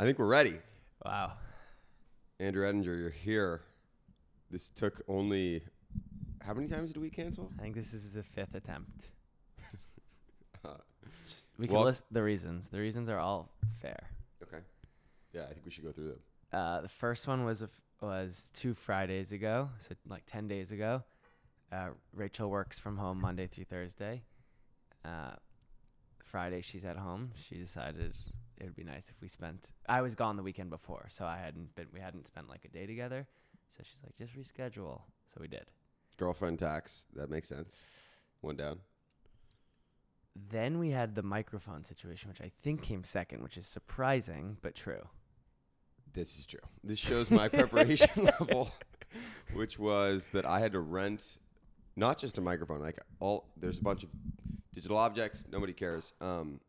I think we're ready. Wow. Andrew Ettinger, you're here. This took only. How many times did we cancel? I think this is the fifth attempt. Uh, We can Well- list the reasons. The reasons are all fair. okay. Yeah, I think we should go through them. Uh, the first one was a f- was two Fridays ago, so like ten days ago. Uh, Rachel works from home Monday through Thursday. Uh, Friday she's at home. She decided it would be nice if we spent. I was gone the weekend before, so I hadn't been. We hadn't spent like a day together. So she's like, just reschedule. So we did. Girlfriend tax. That makes sense. One down. Then we had the microphone situation, which I think came second, which is surprising but true. This is true. This shows my preparation level, which was that I had to rent not just a microphone, like all there's a bunch of digital objects, nobody cares. Um,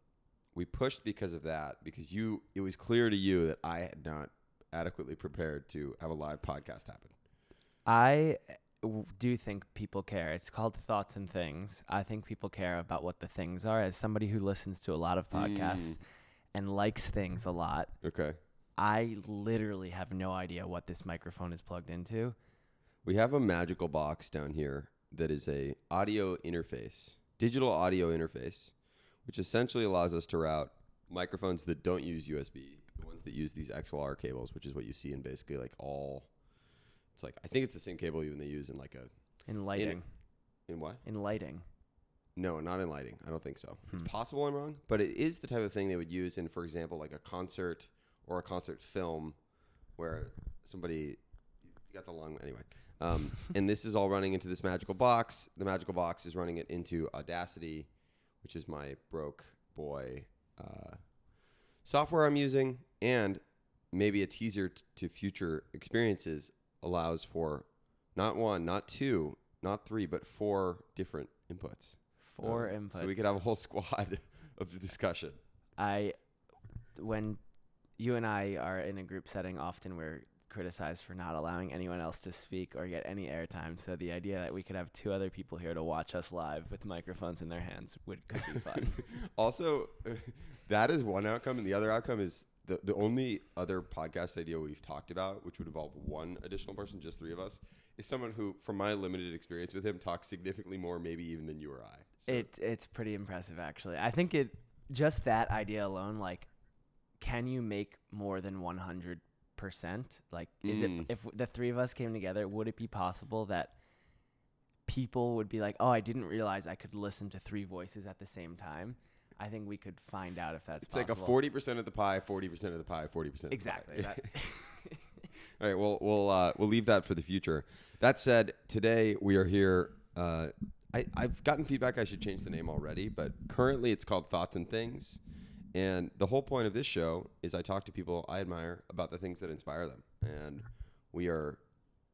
we pushed because of that because you it was clear to you that I had not adequately prepared to have a live podcast happen. I do think people care. It's called Thoughts and Things. I think people care about what the things are. As somebody who listens to a lot of podcasts mm. and likes things a lot, Okay. I literally have no idea what this microphone is plugged into. We have a magical box down here that is a audio interface, digital audio interface, which essentially allows us to route microphones that don't use USB, the ones that use these XLR cables, which is what you see in basically like all. It's like I think it's the same cable even they use in like a In lighting. in what? In lighting. No, not in lighting. I don't think so. It's Hmm. possible I'm wrong, but it is the type of thing they would use in, for example, like a concert or a concert film where somebody got the long anyway. Um, and this is all running into this magical box. The magical box is running it into Audacity, which is my broke boy uh, software I'm using, and maybe a teaser t- to future experiences allows for not one, not two, not three, but four different inputs. Four Um, inputs. So we could have a whole squad of discussion. I when you and I are in a group setting, often we're criticized for not allowing anyone else to speak or get any airtime. So the idea that we could have two other people here to watch us live with microphones in their hands would could be fun. also, that is one outcome, and the other outcome is the the only other podcast idea we've talked about, which would involve one additional person, just three of us, is someone who, from my limited experience with him, talks significantly more, maybe even than you or I. So it it's pretty impressive actually. I think it just that idea alone, like, can you make more than one hundred percent? Like, is Mm. it if the three of us came together, would it be possible that people would be like, "Oh, I didn't realize I could listen to three voices at the same time"? I think we could find out if that's it's like a forty percent of the pie, forty percent of the pie, forty percent. exactly. All right, well, we'll uh, we'll leave that for the future. That said, today we are here. Uh, I, I've gotten feedback I should change the name already, but currently it's called Thoughts and Things. And the whole point of this show is I talk to people I admire about the things that inspire them. And we are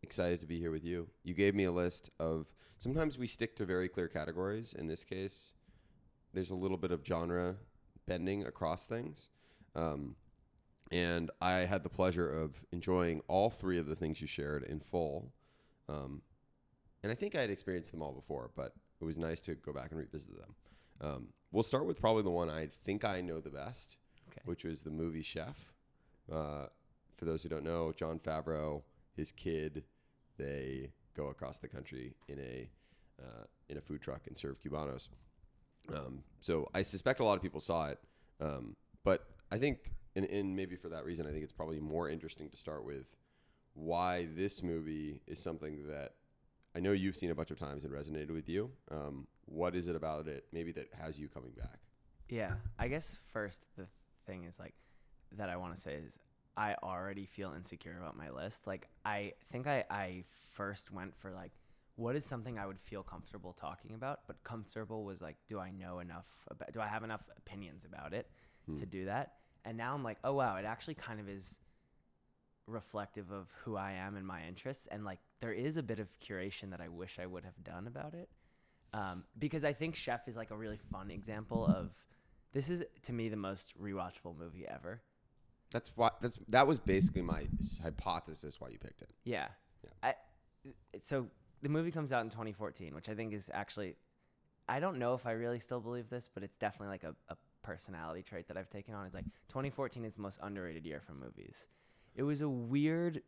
excited to be here with you. You gave me a list of sometimes we stick to very clear categories. In this case, there's a little bit of genre bending across things. Um, and I had the pleasure of enjoying all three of the things you shared in full. Um, and I think I had experienced them all before, but it was nice to go back and revisit them. Um, we'll start with probably the one I think I know the best, Okay. which was the movie Chef. Uh, for those who don't know, Jon Favreau, his kid, they go across the country in a uh, in a food truck and serve cubanos. Um, so I suspect a lot of people saw it, um, but I think, and, and maybe for that reason, I think it's probably more interesting to start with why this movie is something that I know you've seen a bunch of times and resonated with you. Um, what is it about it, maybe that has you coming back? Yeah, I guess first the thing is like that I want to say is I already feel insecure about my list. Like I think I I first went for like what is something I would feel comfortable talking about, but comfortable was like do I know enough about do I have enough opinions about it to do that? And now I'm like, "Oh wow, it actually kind of is reflective of who I am and my interests and like there is a bit of curation that I wish I would have done about it. Um, because I think Chef is like a really fun example of this is to me the most rewatchable movie ever. That's why that's that was basically my hypothesis why you picked it. Yeah. I, so the movie comes out in 2014, which I think is actually, I don't know if I really still believe this, but it's definitely like a, a personality trait that I've taken on is like 2014 is the most underrated year for movies. It was a weird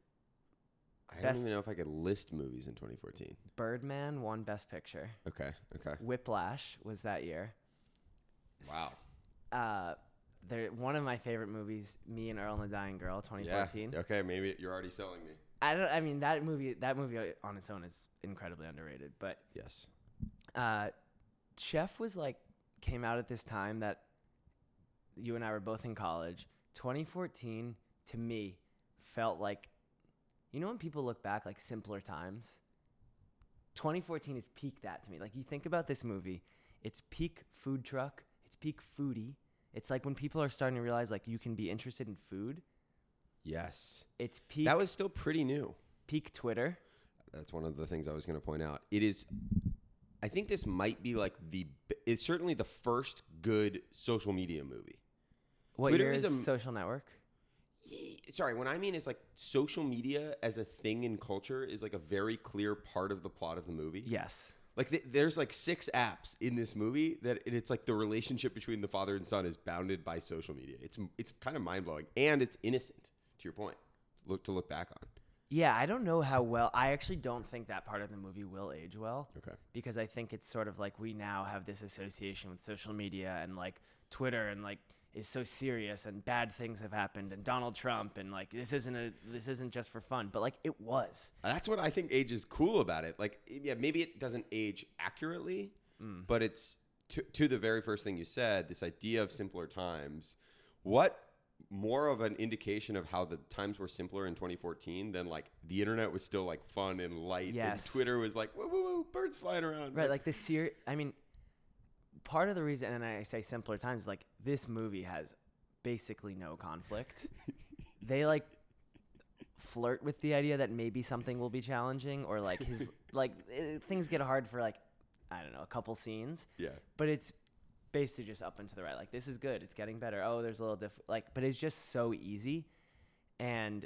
I don't Best- even know if I could list movies in 2014. Birdman won Best Picture. Okay. Okay. Whiplash was that year. Wow. Uh, there one of my favorite movies, Me and Earl and the Dying Girl, 2014. Yeah. Okay. Maybe you're already selling me. I don't. I mean that movie. That movie on its own is incredibly underrated. But Yes. uh, Chef was like came out at this time that you and I were both in college. 2014 to me felt like you know when people look back like simpler times. 2014 is peak that to me. Like you think about this movie, it's peak food truck, it's peak foodie. It's like when people are starting to realize like you can be interested in food. Yes. It's peak That was still pretty new. peak Twitter. That's one of the things I was going to point out. It is. I think this might be like the. It's certainly the first good social media movie. What Twitter year is is a social network? Sorry, what I mean is like social media as a thing in culture is like a very clear part of the plot of the movie. Yes. Like th- there's like six apps in this movie that it's like the relationship between the father and son is bounded by social media. It's it's kind of mind blowing and it's innocent. To your point, look to look back on. Yeah, I don't know how well. I actually don't think that part of the movie will age well. Okay. Because I think it's sort of like we now have this association with social media and like Twitter and like is so serious and bad things have happened and Donald Trump and like this isn't a this isn't just for fun, but like it was. That's what I think age is cool about it. Like, yeah, maybe it doesn't age accurately, mm. but it's to, to the very first thing you said, this idea of simpler times. What more of an indication of how the times were simpler in 2014 than like the internet was still like fun and light Yes. and Twitter was like, whoa, whoa, whoa, birds flying around. Right, like the ser I mean part of the reason and I say simpler times like this movie has basically no conflict. they like flirt with the idea that maybe something will be challenging or like his like eh, things get hard for like I don't know, a couple scenes, yeah. but it's basically just up and to the right. Like this is good, it's getting better. Oh, there's a little diff like but it's just so easy. And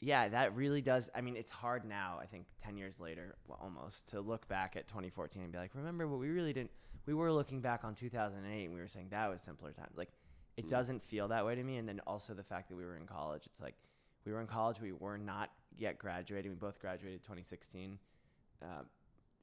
yeah, that really does. I mean, it's hard now, I think 10 years later, well, almost, to look back at 2014 and be like, remember what we really didn't, we were looking back on 2008 and we were saying that was simpler times. Like, it Mm. doesn't feel that way to me. And then also the fact that we were in college, it's like, we were in college, we were not yet graduating. We both graduated 2016. Um,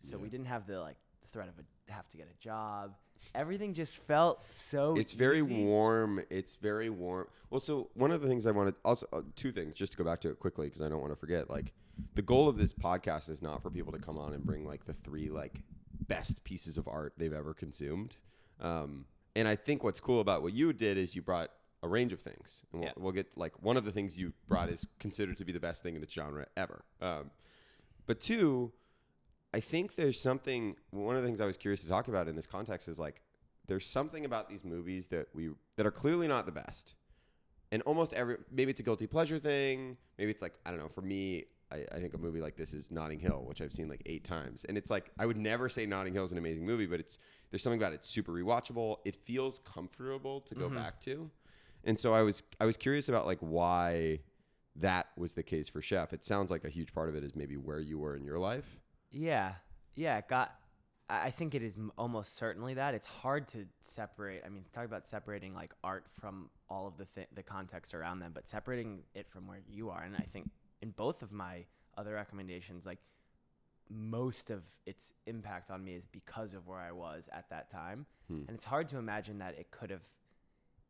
so Yeah. we didn't have the, like, the threat of a, have to get a job. Everything just felt so It's very easy. warm. It's very warm. Well, so one of the things I wanted, also uh, two things, just to go back to it quickly because I don't want to forget. Like, the goal of this podcast is not for people to come on and bring like the three like best pieces of art they've ever consumed. Um, and I think what's cool about what you did is you brought a range of things, and we'll, Yeah. we'll get like one of the things you brought is considered to be the best thing in its genre ever. Um, but two, I think there's something. One of the things I was curious to talk about in this context is like there's something about these movies that we that are clearly not the best, and almost every maybe it's a guilty pleasure thing. Maybe it's like I don't know. For me, I, I think a movie like this is Notting Hill, which I've seen like eight times, and it's like I would never say Notting Hill is an amazing movie, but it's there's something about it it's super rewatchable. It feels comfortable to go mm-hmm. back to, and so I was I was curious about like why that was the case for Chef. It sounds like a huge part of it is maybe where you were in your life. Yeah, yeah. it Got. I think it is almost certainly that. It's hard to separate. I mean, talk about separating like art from all of the th- the context around them, but separating it from where you are. And I think in both of my other recommendations, like most of its impact on me is because of where I was at that time. Hmm. And it's hard to imagine that it could have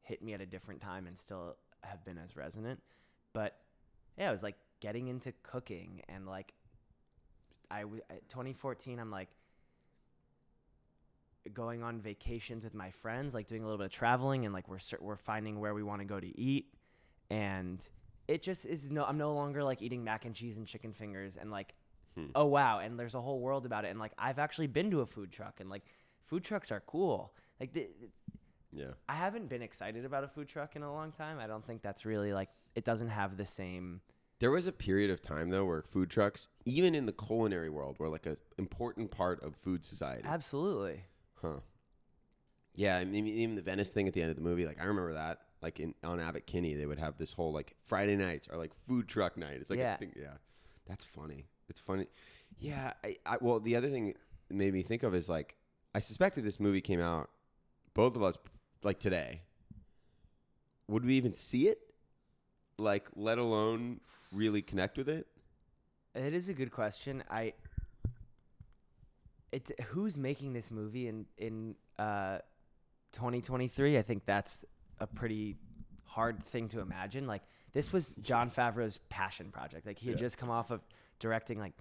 hit me at a different time and still have been as resonant. But yeah, it was like getting into cooking and like I w- at 2014 I'm like going on vacations with my friends, like doing a little bit of traveling and like we're we're finding where we want to go to eat and it just is no I'm no longer like eating mac and cheese and chicken fingers and like hmm. oh wow and there's a whole world about it and like I've actually been to a food truck and like food trucks are cool. Like the, Yeah. I haven't been excited about a food truck in a long time. I don't think that's really like it doesn't have the same There was a period of time though where food trucks, even in the culinary world, were like an important part of food society. Absolutely. Huh. Yeah, I mean, even the Venice thing at the end of the movie, like I remember that. Like in on Abbott Kinney, they would have this whole like Friday nights are like food truck night. It's like Yeah. thing. Yeah, that's funny. It's funny. Yeah. I, I well, the other thing it made me think of is like I suspect if this movie came out, both of us like today, would we even see it? Like, let alone really connect with it? It is a good question. I it who's making this movie in in uh 2023? I think that's a pretty hard thing to imagine. Like this was Jon Favreau's passion project. Like he had Yeah. just come off of directing like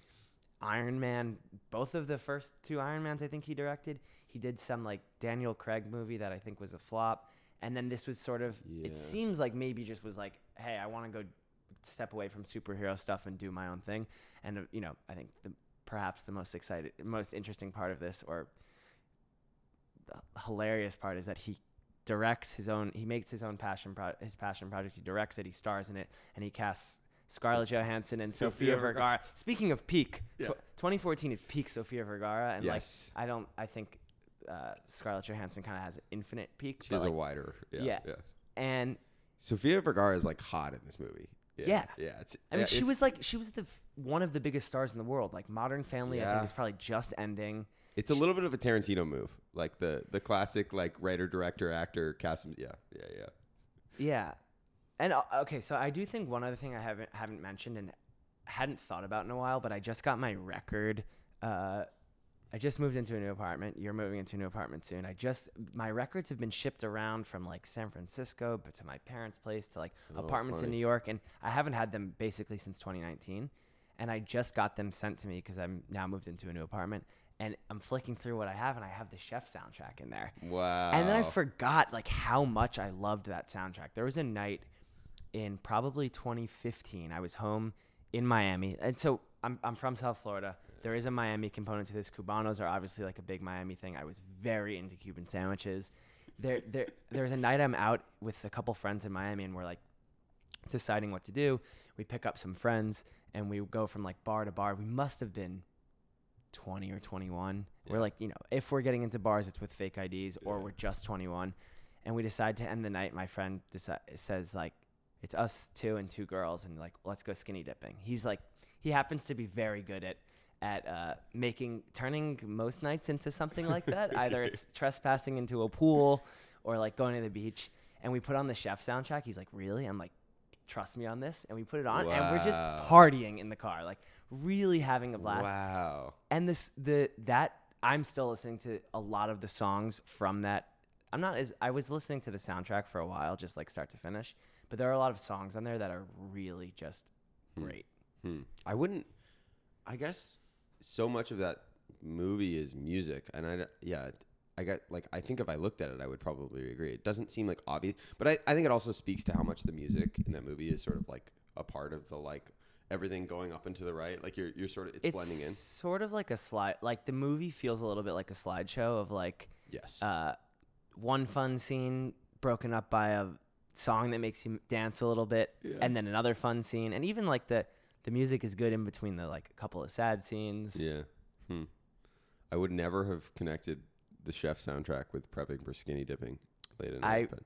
Iron Man, both of the first two Iron Mans I think he directed. He did some like Daniel Craig movie that I think was a flop. And then this was sort of Yeah. it seems like maybe just was like, hey, I want to go step away from superhero stuff and do my own thing. And uh, you know, I think the perhaps the most excited, most interesting part of this, or the hilarious part, is that he directs his own. He makes his own passion pro- his passion project. He directs it. He stars in it, and he casts Scarlett Johansson and Sofia, Sofia Vergara. Speaking of peak, Yeah. tw- 2014 is peak Sofia Vergara, and Yes. like I don't, I think uh, Scarlett Johansson kind of has an infinite peak. She but, has a wider. Yeah. yeah. yeah. and Sofia Vergara is like hot in this movie. Yeah. Yeah. Yeah. It's, I mean, yeah, she was like she was the f- one of the biggest stars in the world. Like Modern Family, I think is probably just ending. It's a little bit of a Tarantino move, like the the classic like writer, director, actor cast. Yeah, yeah, yeah. Yeah, and uh, okay, so I do think one other thing I haven't haven't mentioned and hadn't thought about in a while, but I just got my record. Uh, I just moved into a new apartment. You're moving into a new apartment soon. I just my records have been shipped around from like San Francisco, but to my parents' place to like Oh, apartments in. New York, and I haven't had them basically since 2019. And I just got them sent to me because I'm now moved into a new apartment. And I'm flicking through what I have, and I have the Chef soundtrack in there. Wow. And then I forgot like how much I loved that soundtrack. There was a night in probably 2015. I was home in Miami, and so I'm I'm from South Florida. There is a Miami component to this. Cubanos are obviously like a big Miami thing. I was very into Cuban sandwiches. There there there's a night I'm out with a couple friends in Miami, and we're like deciding what to do. We pick up some friends and we go from like bar to bar. We must have been 20 or 21. We're like, you know, if we're getting into bars, it's with fake IDs or Yeah. we're just 21. And we decide to end the night. My friend deci- says, like, it's us two and two girls, and like, let's go skinny dipping. He's like, he happens to be very good at at uh, making turning most nights into something like that. Either it's trespassing into a pool or like going to the beach. And we put on the chef soundtrack. He's like, really? I'm like, trust me on this. And we put it on, and we're just partying in the car, like really having a blast Wow. and this the that I'm still listening to a lot of the songs from that. I'm not as I was listening to the soundtrack for a while, just like start to finish. But there are a lot of songs on there that are really just great. Hmm. I wouldn't. I guess so much of that movie is music, and I yeah, I got like I think if I looked at it, I would probably agree. It doesn't seem like obvious, but I, I think it also speaks to how much the music in that movie is sort of like a part of the like everything going up and to the right. Like you're you're sort of it's, It's blending in. sort of like a slide. Like the movie feels a little bit like a slideshow of like Yes. uh, one fun scene broken up by a song that makes you dance a little bit, Yeah. and then another fun scene, and even like the the music is good in between the like a couple of sad scenes. yeah. Hmm. I would never have connected the chef soundtrack with prepping for skinny dipping late at I- night. But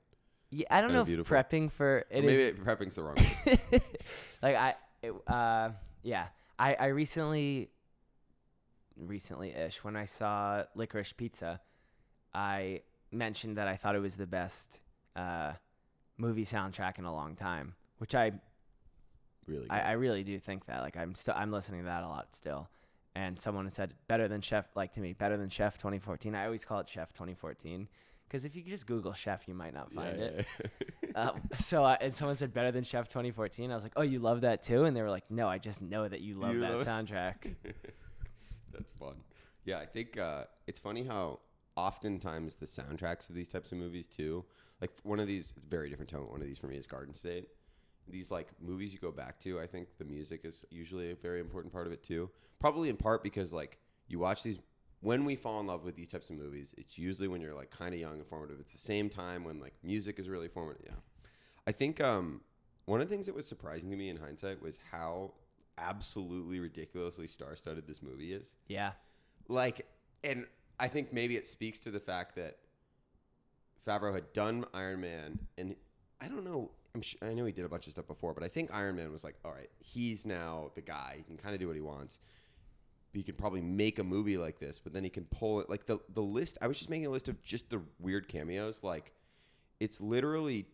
Yeah, I don't know if beautiful. prepping for or it is maybe it- prepping's the wrong word. like I, it, uh, yeah, I, I recently, recently ish, when I saw Licorice Pizza, I mentioned that I thought it was the best uh, movie soundtrack in a long time, which I, Really. I, I really do think that. Like I'm still, I'm listening to that a lot still. And someone said better than Chef, like to me, better than Chef 2014. I always call it Chef 2014 because if you just Google Chef, you might not find yeah, it. yeah. Um, so uh, and someone said better than Chef 2014. I was like, oh, you love that too, and they were like, no, I just know that you love You that love soundtrack. That's fun. Yeah, I think uh, it's funny how oftentimes the soundtracks of these types of movies too, like one of these, it's very different tone. One of these for me is Garden State. These like movies you go back to, I think the music is usually a very important part of it too. Probably in part because like you watch these when we fall in love with these types of movies, it's usually when you're like kind of young and formative. It's the same time when like music is really formative. Yeah. I think um, one of the things that was surprising to me in hindsight was how absolutely ridiculously star-studded this movie is. yeah, Like, and I think maybe it speaks to the fact that Favreau had done Iron Man, and I don't know. I'm sure, I know he did a bunch of stuff before, but I think Iron Man was like, all right, he's now the guy. He can kind of do what he wants. He can probably make a movie like this, but then he can pull it. Like the the list, I was just making a list of just the weird cameos. Like it's literally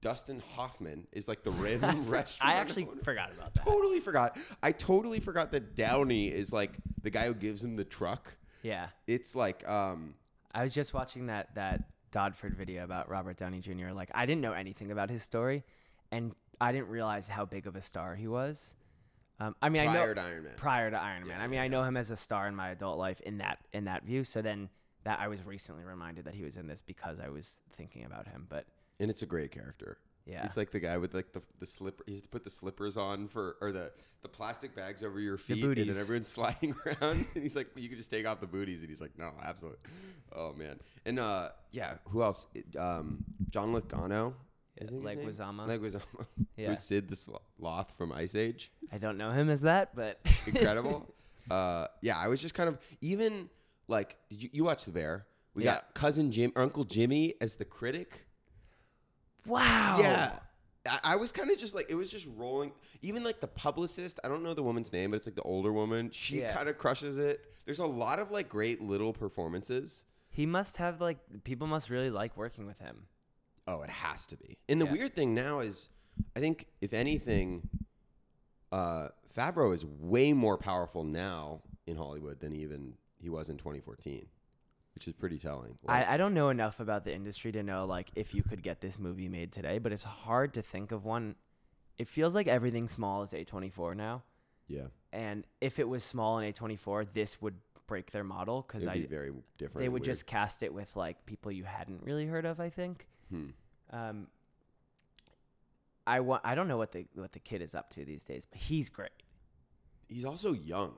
Dustin Hoffman is like the random restaurant. I actually owner. forgot about that. totally forgot. I totally forgot that Downey is like the guy who gives him the truck. Yeah. It's like um I was just watching that that Dodford video about Robert Downey Jr. Like I didn't know anything about his story, and I didn't realize how big of a star he was. Um, I mean, I prior know to Iron Man. prior to Iron Man. Yeah, I mean, yeah, I know him as a star in my adult life in that in that view. So then that I was recently reminded that he was in this because I was thinking about him. But and it's a great character. Yeah, He's like the guy with like the the slipper. He has to put the slippers on for or the the plastic bags over your feet, and then everyone's sliding around. and he's like, you can just take off the booties, and he's like, no, absolutely. Oh man, and uh, yeah, who else? Um, John Lithgow. Isn't his name? Leguizamo. Leguizamo. Yeah. Who's Sid the Sloth from Ice Age? I don't know him as that, but Incredible. uh, yeah, I was just kind of even like, did you you watch The Bear? We Yeah. got cousin Jim, or Uncle Jimmy as the critic. Wow. Yeah. I, I was kind of just like it was just rolling. Even like the publicist, I don't know the woman's name, but it's like the older woman. She Yeah. kind of crushes it. There's a lot of like great little performances. He must have like people must really like working with him. Oh, it has to be. And the Yeah. weird thing now is, I think if anything, uh, Favreau is way more powerful now in Hollywood than even he was in 2014, which is pretty telling. Like, I, I don't know enough about the industry to know like if you could get this movie made today, but it's hard to think of one. It feels like everything small is A24 now, yeah, and if it was small in A24, this would break their model because I be very different. they would just cast it with like people you hadn't really heard of. I think. Hmm. Um, I want. I don't know what the what the kid is up to these days, but he's great. He's also young.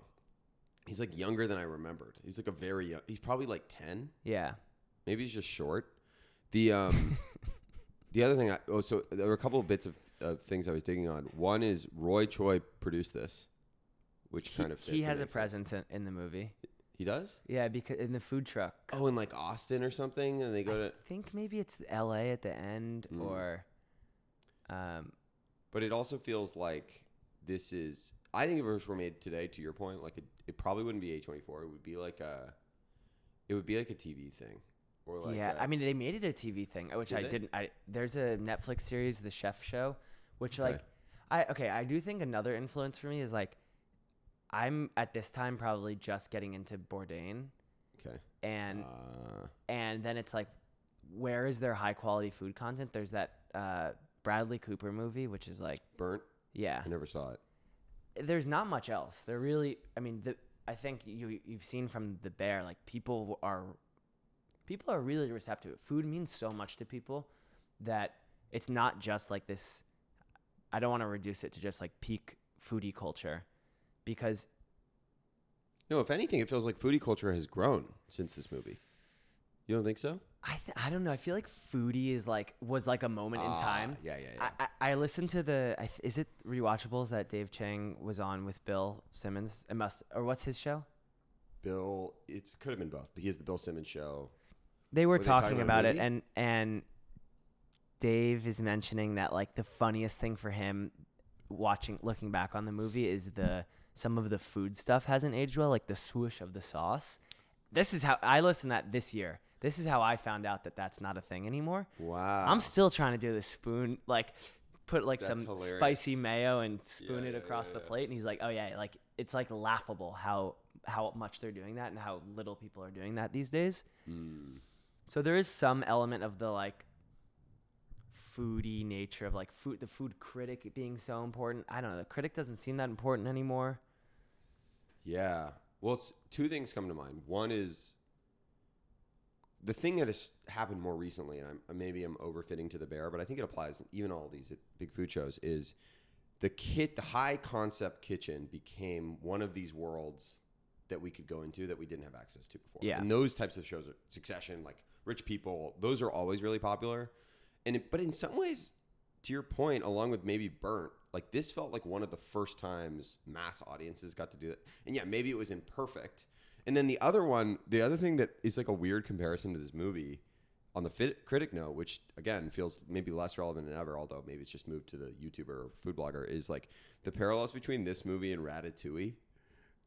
He's like younger than I remembered. He's like a very young. He's probably like 10. Yeah. Maybe he's just short. The um, the other thing. I, oh, so there were a couple of bits of, of things I was digging on. One is Roy Choi produced this, which He, kind of fits he has a presence in, in the movie. He does. Yeah, because in the food truck. Oh, in like Austin or something, and they go to I to. think maybe it's L.A. at the end, Mm. or, um, But it also feels like this is. I think if it were made today, to your point, like it, it probably wouldn't be A twenty four. It would be like a. It would be like a TV thing, or like yeah. a- I mean, they made it a TV thing, which Did I they? didn't. I there's a Netflix series, The Chef Show, which Okay. like, I okay. I do think another influence for me is like, I'm at this time probably just getting into Bourdain, okay. and Uh, and then it's like, where is there high quality food content? There's that uh, Bradley Cooper movie, which is like, burnt. yeah, I never saw it. There's not much else. There really, I mean, the I think you you've seen from the bear, like people are people are really receptive. Food means so much to people that it's not just like this. I don't want to reduce it to just like peak foodie culture, because No, if anything, it feels like foodie culture has grown since this movie. You don't think so? I th- I don't know. I feel like foodie is like was like a moment in Ah, time. Yeah, yeah, yeah. I, I, I listened to the I th- is it rewatchables that Dave Chang was on with Bill Simmons. It must or what's his show? Bill, it could have been both. But he has the Bill Simmons show. they were Were they talking talking about a about it movie? and and Dave is mentioning that like the funniest thing for him watching looking back on the movie is the some of the food stuff hasn't aged well like the swoosh of the sauce. This is how I listened to that this year. This is how I found out that that's not a thing anymore. Wow. I'm still trying to do the spoon like put like That's some hilarious. spicy mayo and spoon Yeah, it across yeah, the yeah. plate and he's like, "Oh yeah, like it's like laughable how how much they're doing that and how little people are doing that these days." Hmm. So there is some element of the like foodie nature of like food the food critic being so important. I don't know. The critic doesn't seem that important anymore. Yeah. Well, it's two things come to mind. One is the thing that has happened more recently, and I'm, uh, maybe I'm overfitting to the bear, but I think it applies even all these uh, big food shows. Is the kit the high concept kitchen became one of these worlds that we could go into that we didn't have access to before. Yeah. And those types of shows, are Succession, like Rich People, those are always really popular. And it, but in some ways, to your point, along with maybe Burnt, like this felt like one of the first times mass audiences got to do that. And yeah, maybe it was imperfect. And then the other one, the other thing that is like a weird comparison to this movie on the fit, critic note, which again feels maybe less relevant than ever, although maybe it's just moved to the YouTuber or food blogger, is like the parallels between this movie and Ratatouille.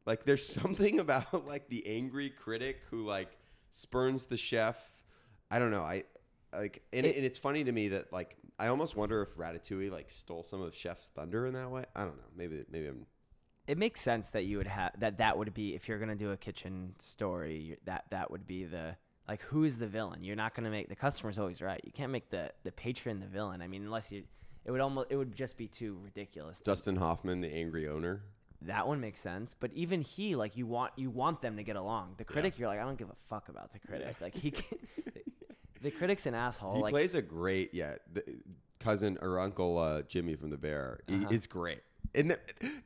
Like there's something about like the angry critic who like spurns the chef. I don't know. I like, and, It- and it's funny to me that like I almost wonder if Ratatouille like stole some of Chef's thunder in that way. I don't know. Maybe maybe I'm it makes sense that you would have that that would be if you're gonna do a kitchen story that that would be the like who's the villain you're not gonna make the customer's always right you can't make the the patron the villain i mean unless you it would almost it would just be too ridiculous to- Dustin Hoffman, the angry owner. that one makes sense but even he like you want you want them to get along the critic you're like i don't give a fuck about the critic like he can, the critic's an asshole he like plays a great yeah the, cousin or uncle uh, Jimmy from the Bear. He- Uh-huh. it's great. And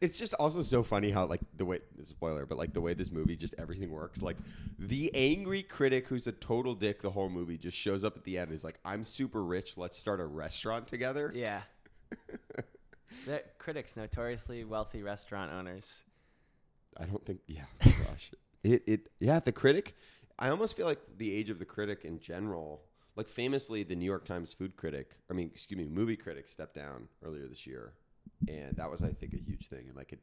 it's just also so funny how like the way this spoiler, but like the way this movie just everything works. Like the angry critic who's a total dick the whole movie just shows up at the end. and is like, I'm super rich. Let's start a restaurant together. yeah the critics notoriously wealthy restaurant owners I don't think. Yeah, gosh, it it yeah. The critic. I almost feel like the age of the critic in general. Like famously, the New York Times food critic. I mean, excuse me, movie critic stepped down earlier this year, and that was, I think, a huge thing. And like it,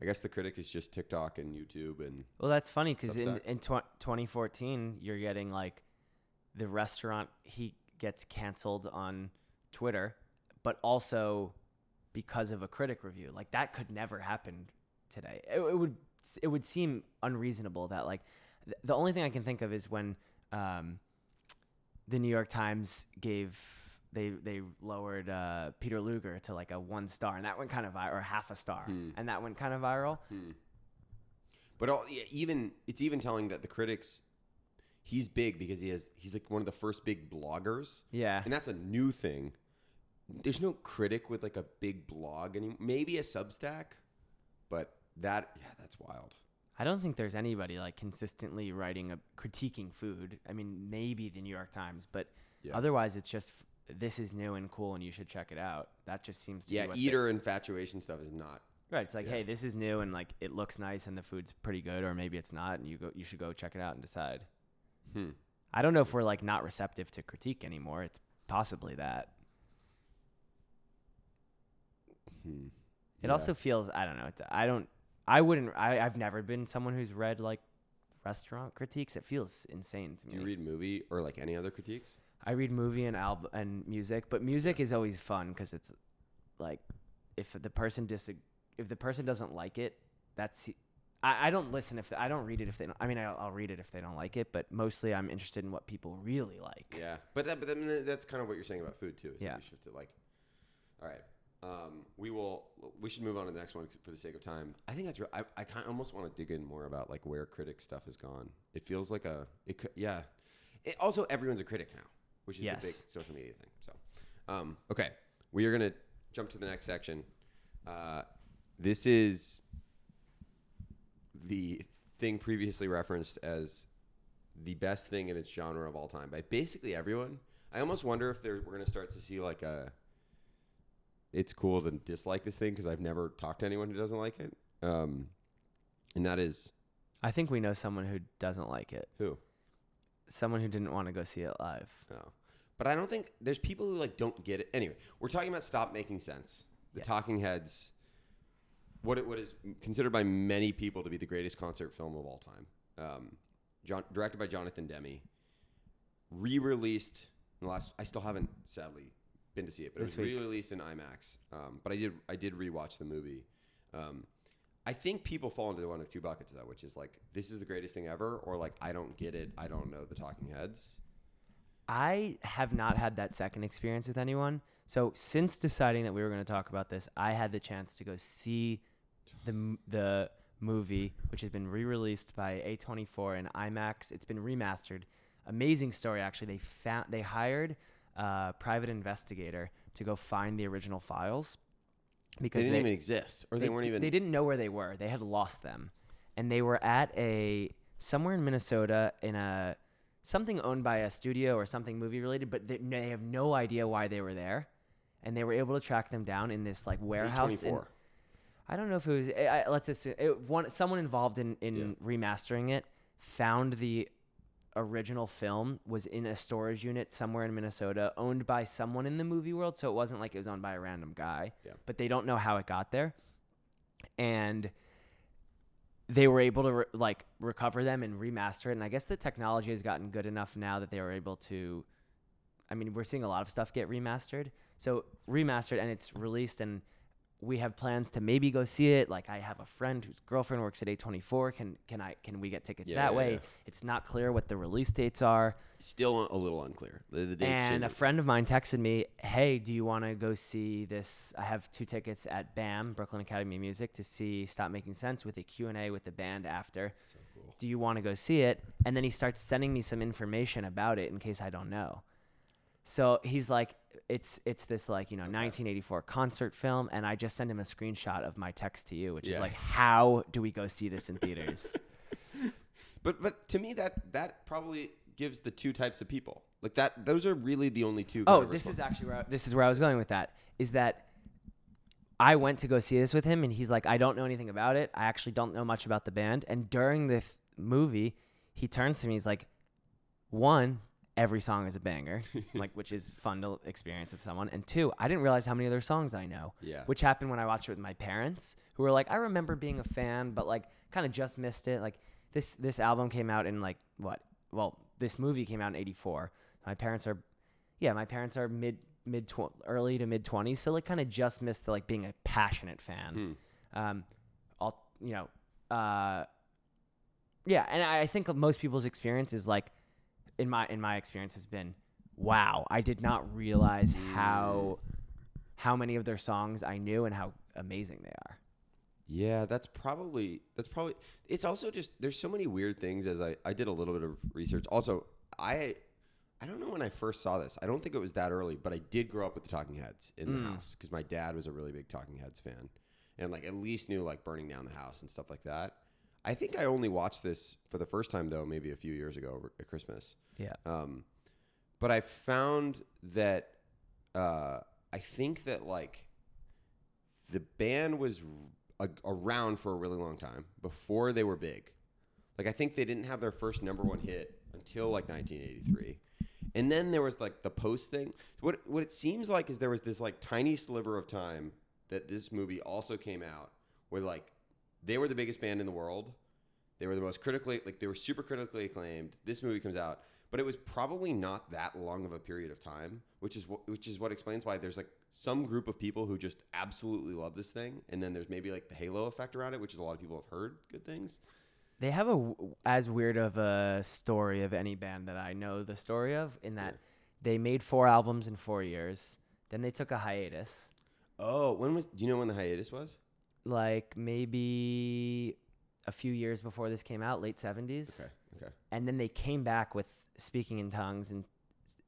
I guess the critic is just TikTok and YouTube and Well, that's funny because in, in tw- 2014, you're getting like the restaurant he gets canceled on Twitter, but also because of a critic review. Like that could never happen today. It, it would it would seem unreasonable that like th- the only thing I can think of is when um, the New York Times gave they they lowered uh, Peter Luger to like a one star, and that went kind of viral, or half a star, Hmm. and that went kind of viral. But all, yeah, even it's even telling that the critics, he's big because he has he's like one of the first big bloggers, Yeah. and that's a new thing. There's no critic with like a big blog anymore. Maybe a Substack, but that yeah, that's wild. I don't think there's anybody like consistently writing a critiquing food. I mean, maybe the New York Times, but Yeah. otherwise it's just this is new and cool and you should check it out. That just seems to Yeah, be eater infatuation stuff is not. right. It's like, yeah. hey, this is new and like it looks nice and the food's pretty good, or maybe it's not, and you go you should go check it out and decide. Hmm. I don't know if we're like not receptive to critique anymore. It's possibly that. Hmm. It Yeah. also feels I don't know. I don't. I wouldn't. I, I've never been someone who's read like restaurant critiques. It feels insane to Do me. you read movie or like any other critiques? I read movie and album and music, but music is always fun because it's like if the person dis if the person doesn't like it, that's I, I don't listen if I don't read it if they don't. I mean I'll, I'll read it if they don't like it, but mostly I'm interested in what people really like. Yeah, but that, but then that's kind of what you're saying about food too. Is Yeah. that we shift it like, all right, um, we will. We should move on to the next one for the sake of time. I think that's. Re- I I kind of almost want to dig in more about like where critic stuff has gone. It feels like a. It could, yeah. It, also, everyone's a critic now, which is the big social media thing. So, um, okay, we are gonna jump to the next section. Uh, this is the thing previously referenced as the best thing in its genre of all time by basically everyone. I almost wonder if there, we're going to start to see like a. It's cool to dislike this thing because I've never talked to anyone who doesn't like it. Um, and that is I think we know someone who doesn't like it. who? Someone who didn't want to go see it live. Oh. But I don't think there's people who like don't get it. Anyway, we're talking about Stop Making Sense. The Yes. Talking Heads. What it what is considered by many people to be the greatest concert film of all time. Um, John, directed by Jonathan Demme. Re-released in the last. I still haven't sadly been to see it, but This it was week. re-released in IMAX. Um, but I did I did rewatch the movie. Um, I think people fall into one of two buckets though, which is like this is the greatest thing ever, or like I don't get it. I don't know the Talking Heads. I have not had that second experience with anyone. So since deciding that we were going to talk about this, I had the chance to go see the the movie, which has been re-released by A24 in IMAX. It's been remastered. Amazing story, actually. They found they hired a private investigator to go find the original files Because they didn't even exist, or they, weren't d- even. They didn't know where they were. They had lost them, and they were at a somewhere in Minnesota in a something owned by a studio or something movie related. But they, they have no idea why they were there, and they were able to track them down in this like warehouse. in- I don't know if it was. I, I- let's assume it, one someone involved in in Yeah. remastering it found the original film was in a storage unit somewhere in Minnesota, owned by someone in the movie world. So it wasn't like it was owned by a random guy. Yeah. But they don't know how it got there, and they were able to re- like recover them and remaster it. And I guess the technology has gotten good enough now that they were able to. I mean, we're seeing a lot of stuff get remastered. So remastered and it's released and we have plans to maybe go see it. Like I have a friend whose girlfriend works at A24. Can can I can we get tickets Yeah, that yeah, way? yeah. It's not clear what the release dates are. Still a little unclear. The, the dates And a friend of mine texted me, "Hey, do you want to go see this? I have two tickets at BAM, Brooklyn Academy of Music, to see Stop Making Sense with a Q&A with the band after. So cool. Do you want to go see it?" And then he starts sending me some information about it in case I don't know. So he's like, "It's it's this like you know 1984 concert film," and I just send him a screenshot of my text to you, which is Yeah. like, "How do we go see this in theaters?" But but to me that that probably gives the two types of people. Like that those are really the only two. Oh, this is actually where I, this is where I was going with that. Is that I went to go see this with him, and he's like, I don't know anything about it. I actually don't know much about the band. And during the th- movie, he turns to me. He's like, one, every song is a banger, like which is fun to experience with someone. And two, I didn't realize how many other songs I know. Yeah. Which happened when I watched it with my parents, who were like, I remember being a fan, but like kind of just missed it. Like this this album came out in like what? Well, this movie came out in '84. My parents are, yeah, my parents are mid mid tw- early to mid twenties, so like kind of just missed the like being a passionate fan. Hmm. Um, all you know, uh, yeah, and I I think most people's experience is like, in my in my experience has been, wow, I did not realize how how many of their songs I knew and how amazing they are. Yeah, that's probably that's probably it's also just there's so many weird things as I I did a little bit of research. Also, I I don't know when I first saw this. I don't think it was that early, but I did grow up with the Talking Heads in the Mm. house cuz my dad was a really big Talking Heads fan and like at least knew like burning down the house and stuff like that. I think I only watched this for the first time though maybe a few years ago at Christmas. Yeah. Um, but I found that uh, I think that like the band was a, around for a really long time before they were big. Like I think they didn't have their first number one hit until like 1983. And then there was like the post thing. What what it seems like is there was this like tiny sliver of time that this movie also came out where like they were the biggest band in the world. They were the most critically like they were super critically acclaimed. This movie comes out, but it was probably not that long of a period of time, which is what which is what explains why there's like some group of people who just absolutely love this thing, and then there's maybe like the halo effect around it, which is a lot of people have heard good things. They have a as weird of a story of any band that I know the story of in that Yeah. they made four albums in four years. Then they took a hiatus, Oh, when was? Do you know when the hiatus was? Like maybe a few years before this came out, late seventies. Okay, okay, And then they came back with Speaking in Tongues in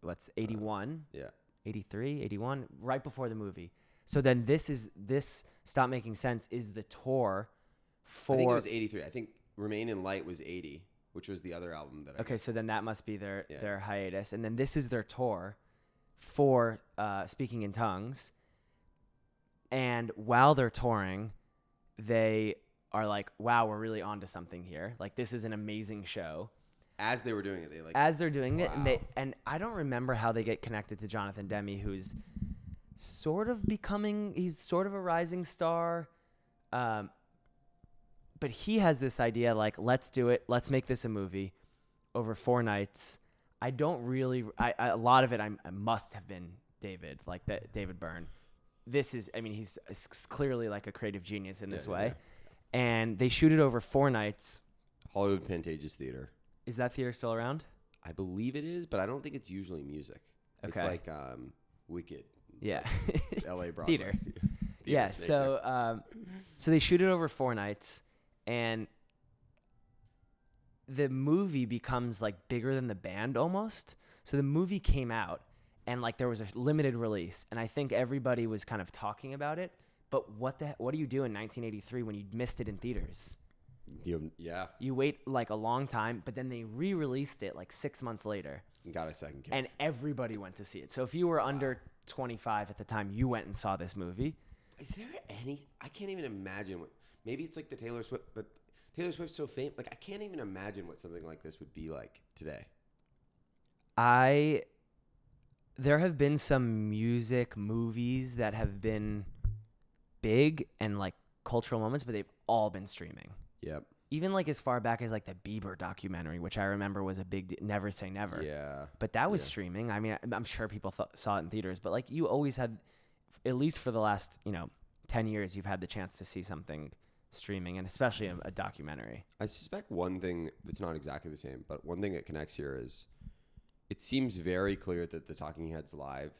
what's 81, yeah. 83, 81, right before the movie. So then this is this Stop Making Sense is the tour for I think it was '83. I think Remain in Light was '80, which was the other album that I Okay, so then that must be their Yeah. their hiatus, and then this is their tour for uh, speaking in tongues. And while they're touring, they are like, "Wow, we're really onto something here! Like this is an amazing show." as they were doing it, they like As they're doing it, and they and I don't remember how they get connected to Jonathan Demme, who's sort of becoming he's sort of a rising star. Um, but he has this idea like let's do it let's make this a movie over four nights i don't really I, I a lot of it I'm, i must have been david like that david byrne this is i mean he's clearly like a creative genius in this yeah, way yeah. and they shoot it over four nights Hollywood Pantages Theater. is that theater still around I believe it is, but I don't think it's usually music. Okay. It's like um, Wicked, yeah L.A. Broadway. Theater. yeah so um, so they shoot it over four nights and the movie becomes like bigger than the band almost so the movie came out and like there was a limited release and i think everybody was kind of talking about it but what the what do you do in 1983 when you missed it in theaters You, yeah, you wait like a long time but then they re-released it like six months later you got a second kick. and everybody went to see it so if you were under 25 at the time you went and saw this movie Is there any? I can't even imagine what. Maybe it's like the Taylor Swift, but Taylor Swift's so famous. Like I can't even imagine what something like this would be like today. I there have been some music movies that have been big and like cultural moments, but they've all been streaming. Yep. even like as far back as like the Bieber documentary, which I remember was a big d- Never Say Never. Yeah. But that was Yeah. streaming. I mean, I'm sure people th- saw it in theaters, but like you always had, at least for the last you know ten years, you've had the chance to see something streaming, and especially a, a documentary. I suspect one thing that's not exactly the same, but one thing that connects here is it seems very clear that the Talking Heads live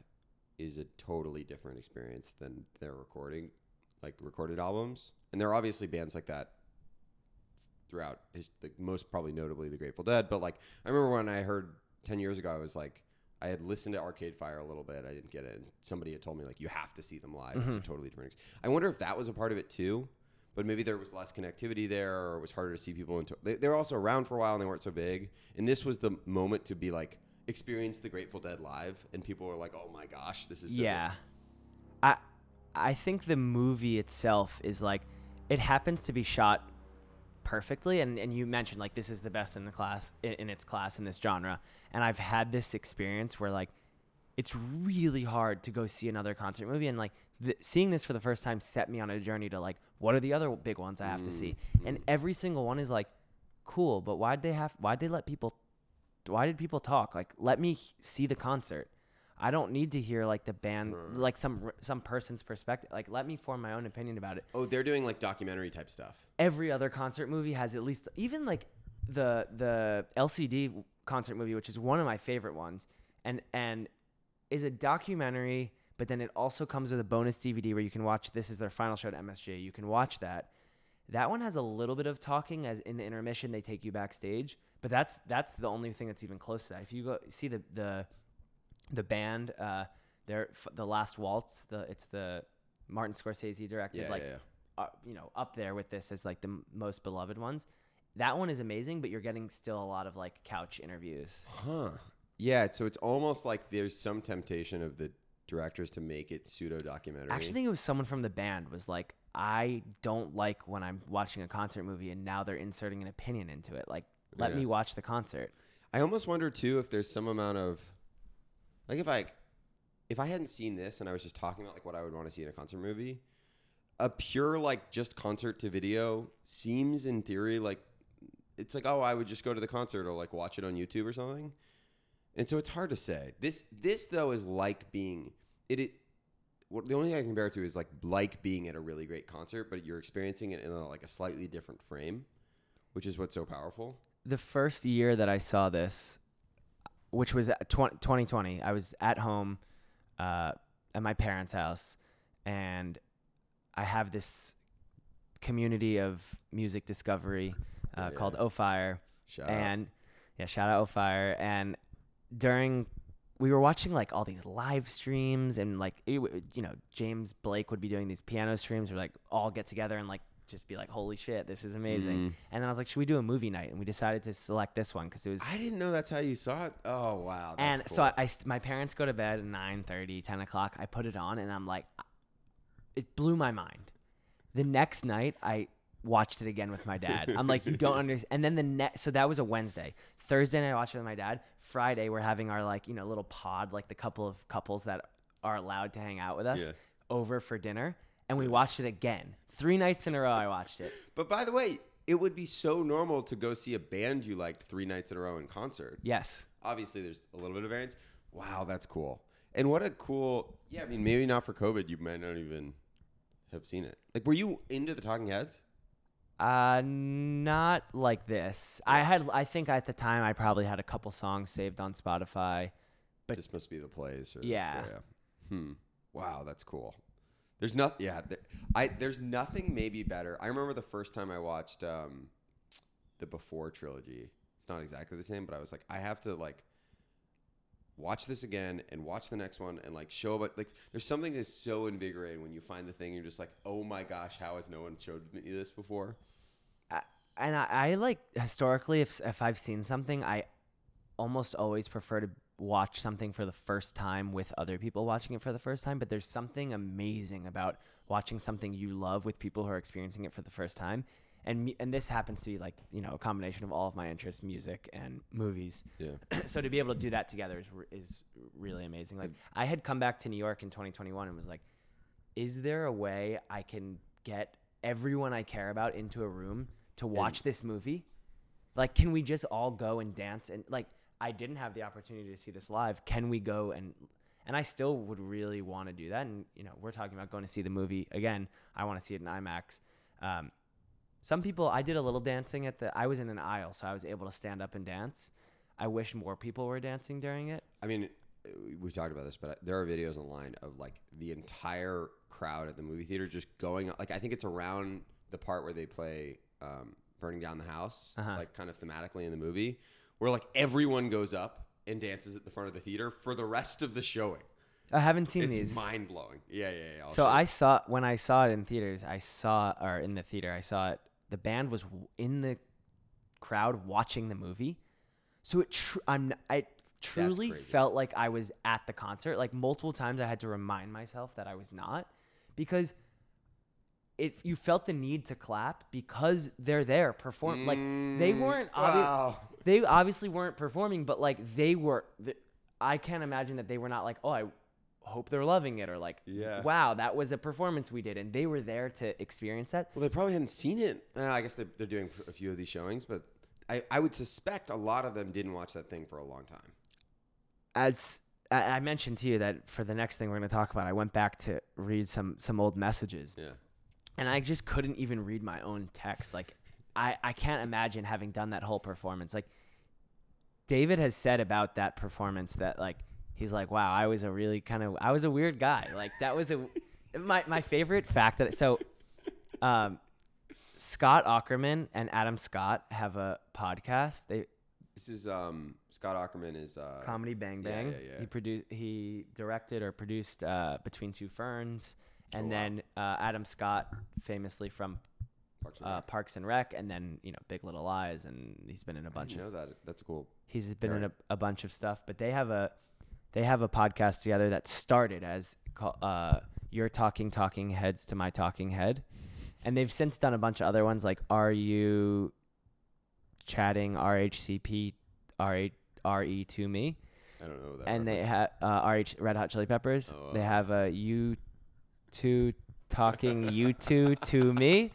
is a totally different experience than their recording, like recorded albums. And there are obviously bands like that throughout his, like most probably notably the Grateful Dead. But like I remember when I heard ten years ago, I was like, I had listened to Arcade Fire a little bit. I didn't get it. And somebody had told me like you have to see them live. It's a mm-hmm. totally different. Ex-. I wonder if that was a part of it too. But maybe there was less connectivity there, or it was harder to see people. Into, they, they were also around for a while, and they weren't so big. And this was the moment to be like experience the Grateful Dead live, and people were like, "Oh my gosh, this is so good." yeah, I I think the movie itself is like it happens to be shot perfectly and, and you mentioned like this is the best in the class in, in its class in this genre. And i've had this experience where like it's really hard to go see another concert movie and like th- seeing this for the first time set me on a journey to like what are the other big ones i have to see? Mm-hmm. And every single one is like cool but why'd they have why'd they let people why did people talk like let me see the concert i don't need to hear like the band mm. like some some person's perspective like let me form my own opinion about it Oh, they're doing like documentary type stuff. every other concert movie has at least even like the the LCD concert movie, which is one of my favorite ones, and and is a documentary, but then it also comes with a bonus DVD where you can watch. This is their final show at MSG. You can watch that. That one has a little bit of talking, as in the intermission they take you backstage, but that's that's the only thing that's even close to that. If you go see the the the band, uh, their the last waltz, the it's the Martin Scorsese directed, Yeah, like yeah, yeah. uh, you know up there with this as like the m- most beloved ones. That one is amazing, but you're getting still a lot of like couch interviews. Huh. Yeah. So it's almost like there's some temptation of the directors to make it pseudo documentary. I actually think it was someone from the band was like, I don't like when I'm watching a concert movie and now they're inserting an opinion into it. Like, let Yeah. me watch the concert. I almost wonder too if there's some amount of like if I if I hadn't seen this and I was just talking about like what I would want to see in a concert movie, a pure like just concert to video seems in theory like it's like oh I would just go to the concert or like watch it on YouTube or something. And so it's hard to say. This this though is like being it, it the only thing I can compare it to is like like being at a really great concert, but you're experiencing it in a, like a slightly different frame, which is what's so powerful. The first year that I saw this, which was at twen- 2020, I was at home uh, at my parents' house, and I have this community of music discovery uh, Yeah. called O Fire. Shout out. and yeah, shout out O Fire. And during we were watching like all these live streams and like it, you know James Blake would be doing these piano streams where like all get together and like just be like holy shit this is amazing Mhm. and then I was like should we do a movie night and we decided to select this one because it was I didn't know that's how you saw it. Oh wow! That's and so. I, I my parents go to bed at 9 30 10 o'clock I put it on and I'm like it blew my mind the next night I watched it again with my dad I'm like you don't understand and then the next so that was a Wednesday Thursday night I watched it with my dad Friday we're having our like you know little pod like the couple of couples that are allowed to hang out with us Yeah. over for dinner and we watched it again three nights in a row I watched it but by the way, it would be so normal to go see a band you liked three nights in a row in concert. yes Obviously, there's a little bit of variance. Wow, that's cool. And what a cool. Yeah, I mean, maybe not for COVID, you might not even have seen it. Like, were you into the Talking Heads? Uh, not like this. I had, I think at the time I probably had a couple songs saved on Spotify. But- this must be the Place. Or, Yeah. Hmm. Wow, that's cool. There's nothing. Yeah. Th- I there's nothing maybe better. I remember the first time I watched um, the Before trilogy. It's not exactly the same, but I was like, I have to like watch this again and watch the next one and like show but like there's something that's so invigorating when you find the thing you're just like oh my gosh how has no one showed me this before I, and I, I like historically, if if I've seen something, I almost always prefer to watch something for the first time with other people watching it for the first time. But there's something amazing about watching something you love with people who are experiencing it for the first time. And and this happens to be like you know a combination of all of my interests, music and movies. yeah so to be able to do that together is is really amazing. Like I had come back to New York in 2021 and was like, is there a way I can get everyone I care about into a room to watch this movie? Like, can we just all go and dance? And like, I didn't have the opportunity to see this live. Can we go and and I still would really want to do that. And you know, we're talking about going to see the movie again. I want to see it in IMAX. Um, some people, I did a little dancing at the. I was in an aisle, so I was able to stand up and dance. I wish more people were dancing during it. I mean, we've talked about this, but there are videos online of like the entire crowd at the movie theater just going. Like I think it's around the part where they play um, "Burning Down the House," Uh-huh. like kind of thematically in the movie, where like everyone goes up and dances at the front of the theater for the rest of the showing. I haven't seen It's these. mind blowing. Yeah, yeah, yeah. I'll So. I saw when I saw it in theaters. I saw or in the theater. I saw it. The band was in the crowd watching the movie. So it. Tr- I'm. I truly felt like I was at the concert. Like multiple times, I had to remind myself that I was not, because if you felt the need to clap because they're there perform like they Mm, weren't obvi- wow. they obviously weren't performing but like they were th- i can't imagine that they were not like oh i hope they're loving it or like Yeah. wow that was a performance we did and they were there to experience that Well, they probably hadn't seen it. Uh, I guess they're, they're doing a few of these showings, but I, I would suspect a lot of them didn't watch that thing for a long time. as I mentioned to you that for the next thing we're going to talk about, I went back to read some some old messages, Yeah. and I just couldn't even read my own text. Like, I I can't imagine having done that whole performance. Like, David has said about that performance that like he's like, wow, I was a really kind of I was a weird guy. Like that was a my my favorite fact that so, um, Scott Aukerman and Adam Scott have a podcast. They This is um, Scott Aukerman is uh, Comedy Bang Bang. yeah, yeah. yeah. He produced, he directed or produced uh, Between Two Ferns, and Oh, wow. then uh, Adam Scott, famously from Parks and uh, Rec. Parks and Rec, and then you know Big Little Lies, and he's been in a bunch didn't of know that. That's cool. he's been in a, a bunch of stuff. But they have a they have a podcast together that started as uh, Your Talking Talking Heads to My Talking Head, and they've since done a bunch of other ones like Are You Chatting RHCP R R E to Me I don't know that. and they reference. have uh, RH Red Hot Chili Peppers. Oh, They have a you two talking you two to me,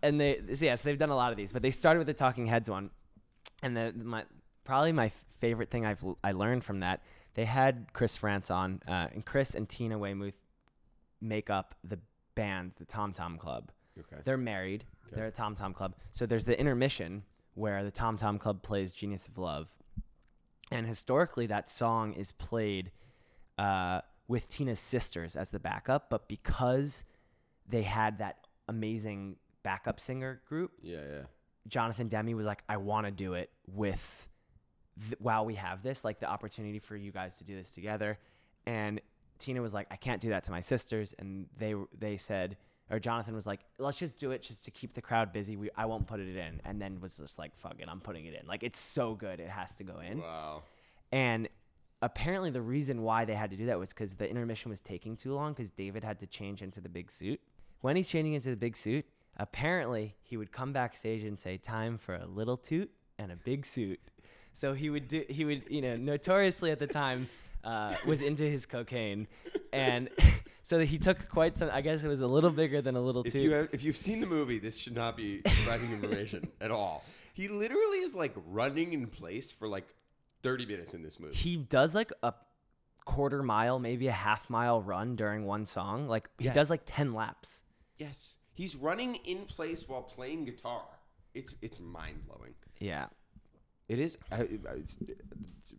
and they so yeah, so they've done a lot of these, but they started with the Talking Heads one, and the my probably my f- favorite thing I've l- I learned from that they had Chris Frantz on, uh, and Chris and Tina Weymouth make up the band, the Tom Tom Club. Okay. They're married. Okay. They're a Tom Tom Club. So there's the intermission where the Tom Tom Club plays Genius of Love. And historically, that song is played uh, with Tina's sisters as the backup. But because they had that amazing backup singer group, Yeah, yeah. Jonathan Demme was like, I want to do it with, th- while we have this, like the opportunity for you guys to do this together. And Tina was like, I can't do that to my sisters. And they, they said, or Jonathan was like, let's just do it just to keep the crowd busy. We, I won't put it in. And then was just like, fuck it, I'm putting it in. Like, it's so good. It has to go in. Wow. And apparently, the reason why they had to do that was because the intermission was taking too long because David had to change into the big suit. When he's changing into the big suit, apparently he would come backstage and say, "Time for a little toot and a big suit." So he would do. He would, you know, notoriously at the time uh, was into his cocaine, and so he took quite some. I guess it was a little bigger than a little If toot. you have, if you've seen the movie, this should not be surprising information at all. He literally is like running in place for like 30 minutes in this movie. he does like a quarter mile, maybe a half mile run during one song. Like he Yes. does like ten laps. Yes, he's running in place while playing guitar. It's it's mind blowing. Yeah. It is. I- It's,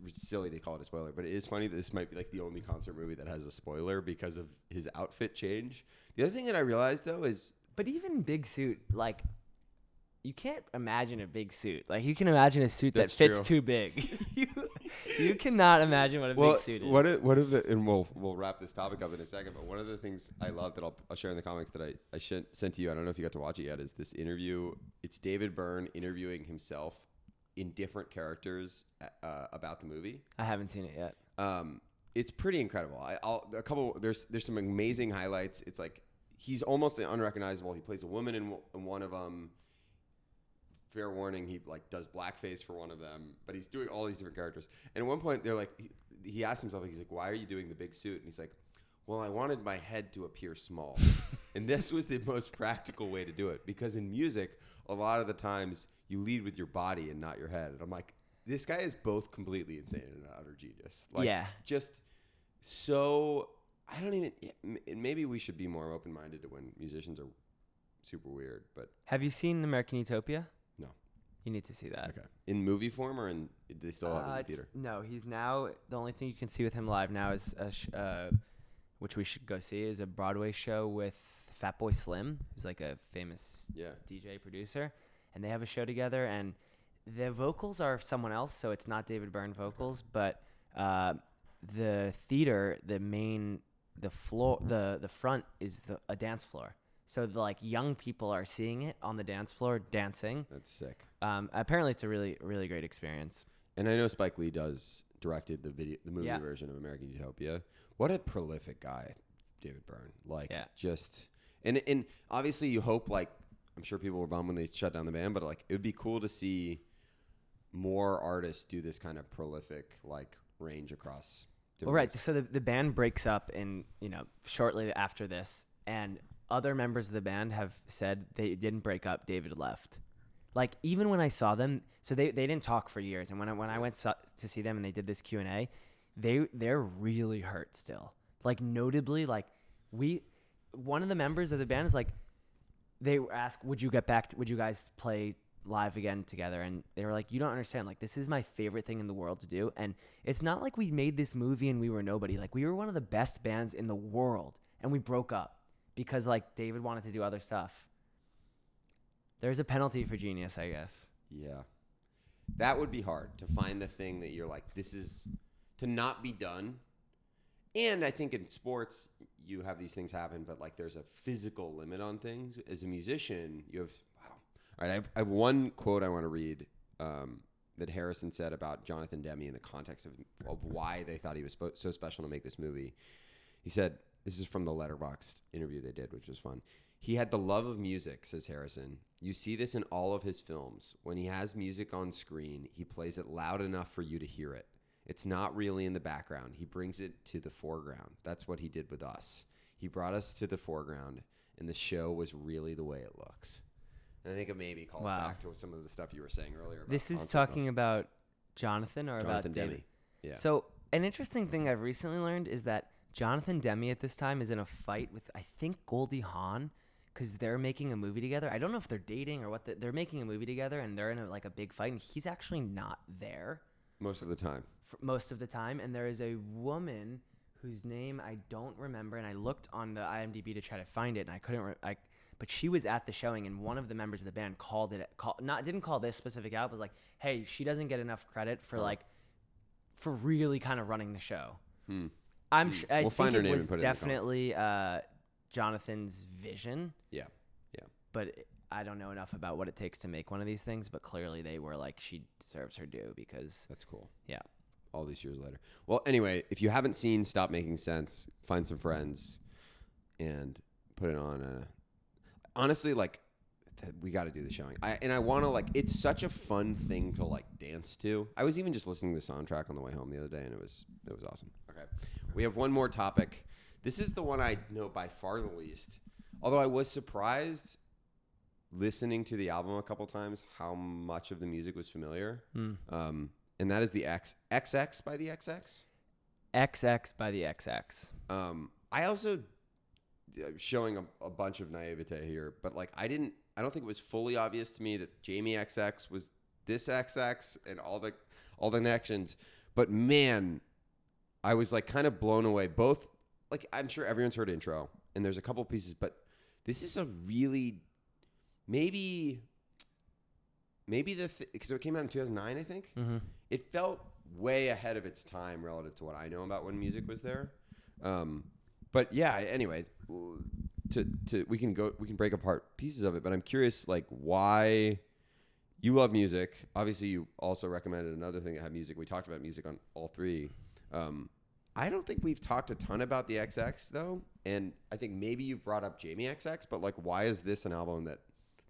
it's silly to call it a spoiler, but it is funny that this might be like the only concert movie that has a spoiler because of his outfit change. The other thing that I realized though is But even big suit, like you can't imagine a big suit. Like you can imagine a suit that fits true. too big. you, you cannot imagine what a well, big suit is. What what of the and we'll we'll wrap this topic up in a second. But one of the things I love that I'll, I'll share in the comics that I I sent to you. I don't know if you got to watch it yet. Is this interview? It's David Byrne interviewing himself in different characters uh, about the movie. I haven't seen it yet. Um, it's pretty incredible. I, I'll a couple. There's there's some amazing highlights. It's like he's almost unrecognizable. He plays a woman in, in one of them. Fair warning, he like does blackface for one of them, but he's doing all these different characters. And at one point, they're like, he, he asked himself, he's like, "Why are you doing the big suit?" And he's like, well, I wanted my head to appear small. and this was the most practical way to do it because in music, a lot of the times you lead with your body and not your head. And I'm like, this guy is both completely insane and an utter genius. Like, Yeah. just so. I don't even. Maybe we should be more open minded to when musicians are super weird, but Have you seen American Utopia? No. You need to see that. okay. In movie form or in. Do they still have it Uh, in the theater? No, he's now the only thing you can see with him live now is a sh- uh, which we should go see is a Broadway show with Fatboy Slim, who's like a famous Yeah. DJ producer, and they have a show together. And the vocals are someone else, so it's not David Byrne vocals, but uh, the theater, the main, the floor, the the front is the, a dance floor. So the like young people are seeing it on the dance floor, dancing. That's sick. Um, apparently, it's a really really great experience. And I know Spike Lee does directed the video, the movie Yeah. version of American Utopia. What a prolific guy, David Byrne. Like, Yeah. just and and obviously you hope like I'm sure people were bummed when they shut down the band, but like it would be cool to see more artists do this kind of prolific like range across. Well, right. So the, the band breaks up in, you know, shortly after this, and other members of the band have said they didn't break up. David left. Like even when I saw them, so they, they didn't talk for years, and when I when I went so, to see them and they did this Q and A, they they're really hurt still. Like notably, like we, one of the members of the band is like, they asked, "Would you get back? To, would you guys play live again together?" And they were like, "You don't understand. Like this is my favorite thing in the world to do, and it's not like we made this movie and we were nobody. Like we were one of the best bands in the world, and we broke up because like David wanted to do other stuff. There's a penalty for genius, I guess. Yeah. That would be hard to find the thing that you're like, this is to not be done. And I think in sports, you have these things happen, but like there's a physical limit on things. As a musician, you have, wow. All right. I have, I have one quote I want to read um, that Harrison said about Jonathan Demme in the context of, of why they thought he was so special to make this movie. He said, this is from the Letterboxd interview they did, which was fun. He had the love of music, says Harrison. You see this in all of his films. When he has music on screen, he plays it loud enough for you to hear it. It's not really in the background. He brings it to the foreground. That's what he did with us. He brought us to the foreground, and the show was really the way it looks. And I think it maybe calls Wow. back to some of the stuff you were saying earlier. About This is talking about Jonathan or Jonathan about Demi. Demme. Yeah. So an interesting thing I've recently learned is that Jonathan Demme at this time is in a fight with I think Goldie Hawn because they're making a movie together. I don't know if they're dating or what. The, they're making a movie together and they're in a, like a big fight and he's actually not there most of the time. For most of the time. And there is a woman whose name I don't remember and I looked on the IMDb to try to find it and I couldn't. Re- I, but she was at the showing and one of the members of the band called it. Call, not didn't call this specific out. Was like, hey, she doesn't get enough credit for like for really kind of running the show. Hmm. I'm Hmm. sure. I We'll think find her it name and was put it in the comments. definitely uh, Jonathan's vision, Yeah. Yeah. but it- I don't know enough about what it takes to make one of these things. But clearly, they were like, she deserves her due because That's cool. Yeah. All these years later. Well, anyway, if you haven't seen Stop Making Sense, find some friends and put it on. Uh, honestly, like we got to do the showing. I and I want to like. It's such a fun thing to like dance to. I was even just listening to the soundtrack on the way home the other day, and it was it was awesome. Okay, we have one more topic. This is the one I know by far the least. Although I was surprised listening to the album a couple times how much of the music was familiar. Hmm. Um, and that is the X XX by the XX. XX by the XX. Um, I also uh, showing a, a bunch of naivete here, but like I didn't, I don't think it was fully obvious to me that Jamie XX was this XX and all the all the connections. But man, I was like kind of blown away. Both like I'm sure everyone's heard intro, and there's a couple pieces, but this is a really maybe maybe the because it came out in 2009, I think Mm-hmm. it felt way ahead of its time relative to what I know about when music was there. Um, but yeah, anyway, to to we can go we can break apart pieces of it, but I'm curious like why you love music. Obviously, you also recommended another thing that had music. We talked about music on all three. Um, I don't think we've talked a ton about the XX though, and I think maybe you've brought up Jamie XX, but like, why is this an album that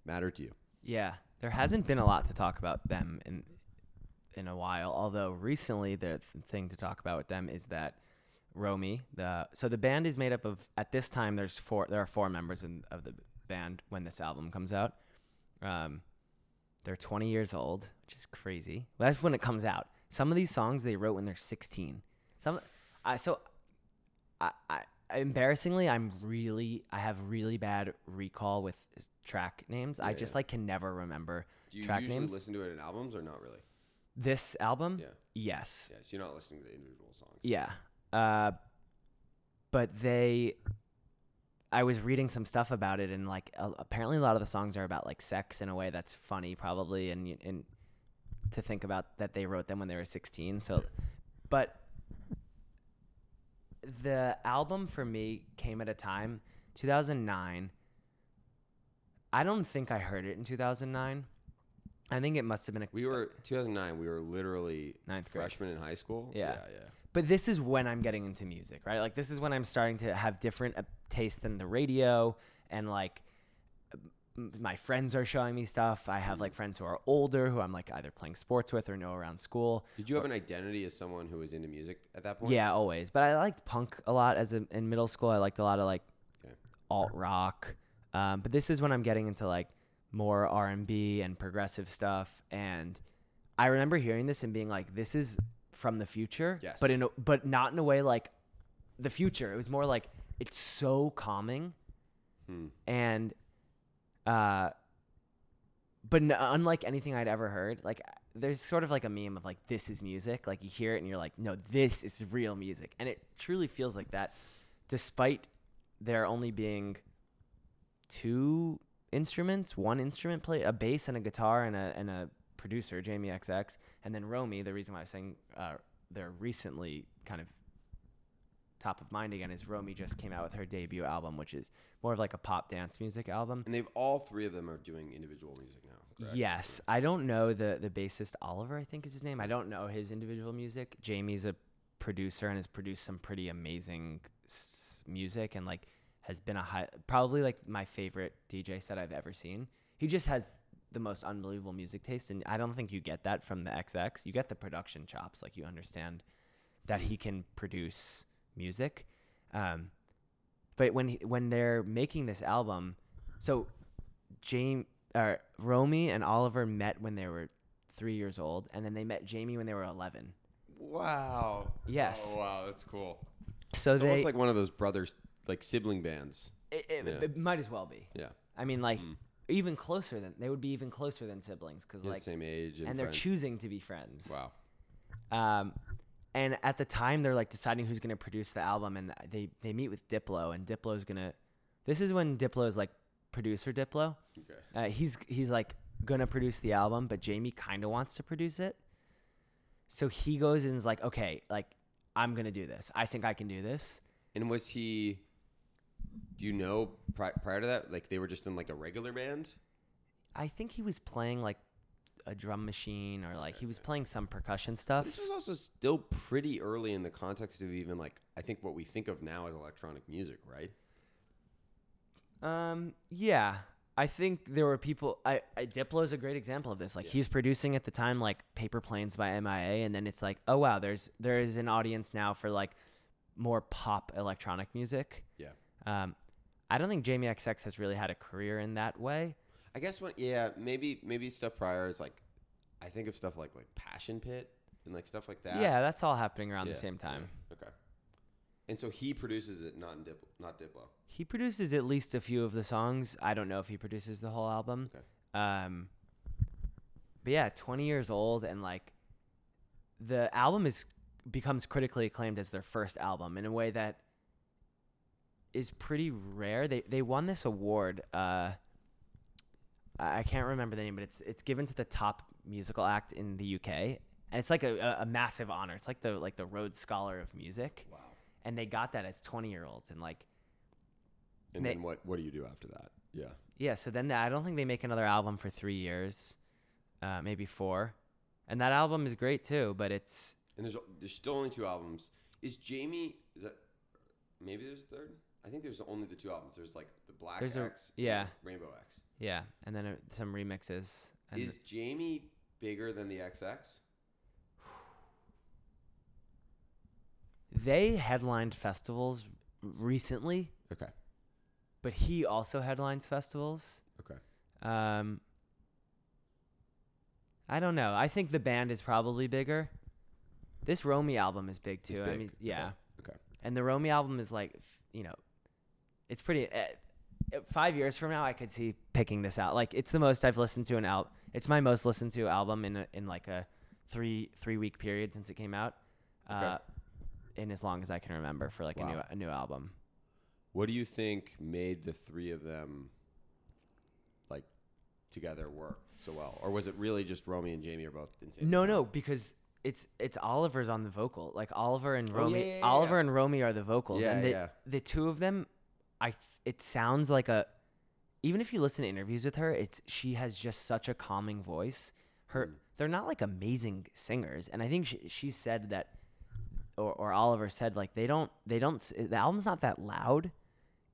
mattered to you? Yeah, there hasn't been a lot to talk about them in in a while. Although recently, the th- thing to talk about with them is that Romy. The so the band is made up of at this time there's four there are four members in, of the band when this album comes out. Um, they're 20 years old, which is crazy. That's when it comes out. Some of these songs they wrote when they're 16. Some I so I, I embarrassingly I'm really I have really bad recall with track names. I just yeah. like can never remember Do you track usually names. listen to it in albums or not really? this album. Yeah. Yes. Yeah, so you're not listening to the individual songs. Yeah. Uh, but they, I was reading some stuff about it, and like uh, apparently a lot of the songs are about like sex in a way that's funny, probably, and and to think about that they wrote them when they were 16. So, but the album for me came at a time 2009. I don't think I heard it in 2009. I think it must have been a We were 2009. We were literally ninth grade. freshmen in high school. Yeah. yeah, yeah. but this is when I'm getting into music, right? Like this is when I'm starting to have different uh, taste than the radio, and like my friends are showing me stuff. I have like friends who are older who I'm like either playing sports with or know around school. Did you have an identity as someone who was into music at that point? Yeah, always. But I liked punk a lot as a, in middle school. I liked a lot of like Okay. alt rock. Um, but this is when I'm getting into like more R and B and progressive stuff. And I remember hearing this and being like, "This is from the future." Yes. But in a, but not in a way like the future. It was more like it's so calming Hmm. and uh but unlike anything I'd ever heard, like there's sort of like a meme of like this is music, like you hear it and you're like, no, this is real music, and it truly feels like that, despite there only being two instruments, one instrument play, a bass and a guitar and a and a producer, Jamie XX, and then Romy. The reason why I was saying uh, they're recently kind of top of mind again is Romy just came out with her debut album, which is more of like a pop dance music album. And they've all three of them are doing individual music now. correct? Yes, I don't know the the bassist Oliver. I think is his name. I don't know his individual music. Jamie's a producer and has produced some pretty amazing s- music and like has been a high, probably like my favorite DJ set I've ever seen. He just has the most unbelievable music taste, and I don't think you get that from the XX. You get the production chops, like you understand that he can produce music. Um, but when he, when they're making this album, so Jamie or Romy and Oliver met when they were three years old, and then they met Jamie when they were eleven. Wow. Yes. Oh, wow, that's cool. So It's they almost like one of those brothers, like sibling bands. it, it, Yeah. it might as well be. Yeah. I mean, like Mm. even closer than they would be even closer than siblings because Yeah, like same age. And, and they're choosing to be friends. Wow. Um, and at the time they're like deciding who's gonna produce the album, and they they meet with Diplo, and Diplo's gonna. This is when Diplo is like producer Diplo. Okay. Uh, he's he's like gonna produce the album, but Jamie kind of wants to produce it. So he goes and is like, okay, like I'm gonna do this. I think I can do this. And was he? Do you know pri- prior to that, like they were just in like a regular band? I think he was playing like a drum machine or like he was playing some percussion stuff. This was also still pretty early in the context of even like I think what we think of now as electronic music, right? Um, yeah. I think there were people. I, I Diplo is a great example of this. Like Yeah. he's producing at the time like Paper Planes by MIA, and then it's like, oh wow, there's there is an audience now for like more pop electronic music. Yeah. Um, I don't think Jamie XX has really had a career in that way. I guess when yeah maybe maybe stuff prior is like I think of stuff like like Passion Pit and like stuff like that. Yeah, that's all happening around Yeah, the same yeah, time. Okay. And so he produces it, not in Diplo, not Diplo. He produces at least a few of the songs. I don't know if he produces the whole album. Okay. Um, but yeah, 20 years old and like the album is becomes critically acclaimed as their first album in a way that is pretty rare. They they won this award. Uh, I can't remember the name, but it's it's given to the top musical act in the UK, and it's like a, a, a massive honor. It's like the like the Rhodes Scholar of Music, Wow. and they got that as 20 year olds, and like And They- then what what do you do after that? Yeah. Yeah, so then I don't think they make another album for three years, uh, maybe four, and that album is great too. But it's And there's there's still only two albums. Is Jamie is that maybe there's a third? I think there's only the two albums. There's like the Black There's a- X, and yeah. Rainbow X. yeah, and then uh, some remixes. And Is Jamie bigger than the XX? they headlined festivals recently, Okay. but he also headlines festivals. Okay. Um, I don't know. I think the band is probably bigger. This Romy album is big too. I big. mean, Okay. yeah. Okay. And the Romy album is like, f- you know, it's pretty. Uh, five years from now, I could see picking this out. Like, it's the most I've listened to an album. It's my most listened to album in a, in like a three three week period since it came out. Okay. Uh, in as long as I can remember for like a new a new album. What do you think made the three of them like together work so well, or was it really just Romy and Jamie are both insane? No, no, because it's it's Oliver's on the vocal. Like Oliver and Oh, Romy, yeah, yeah, yeah, Oliver and Romy are the vocals, and the yeah. the two of them, I it sounds like a. Even if you listen to interviews with her, it's she has just such a calming voice. Her Mm. they're not like amazing singers, and I think she she said that, or or Oliver said like they don't they don't the album's not that loud,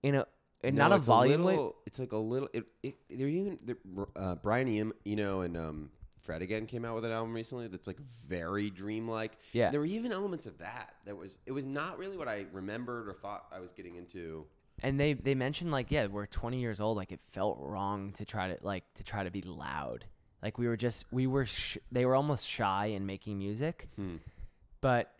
in a and No, not a volume way. little, It's like a little. It, it, they're even they're, uh, Brian Eno and um, Fred again came out with an album recently that's like very dreamlike. Yeah. there were even elements of that. That was it was not really what I remembered or thought I was getting into. And they they mentioned like yeah we're 20 years old like it felt wrong to try to like to try to be loud. Like we were just we were sh- they were almost shy in making music. Hmm. but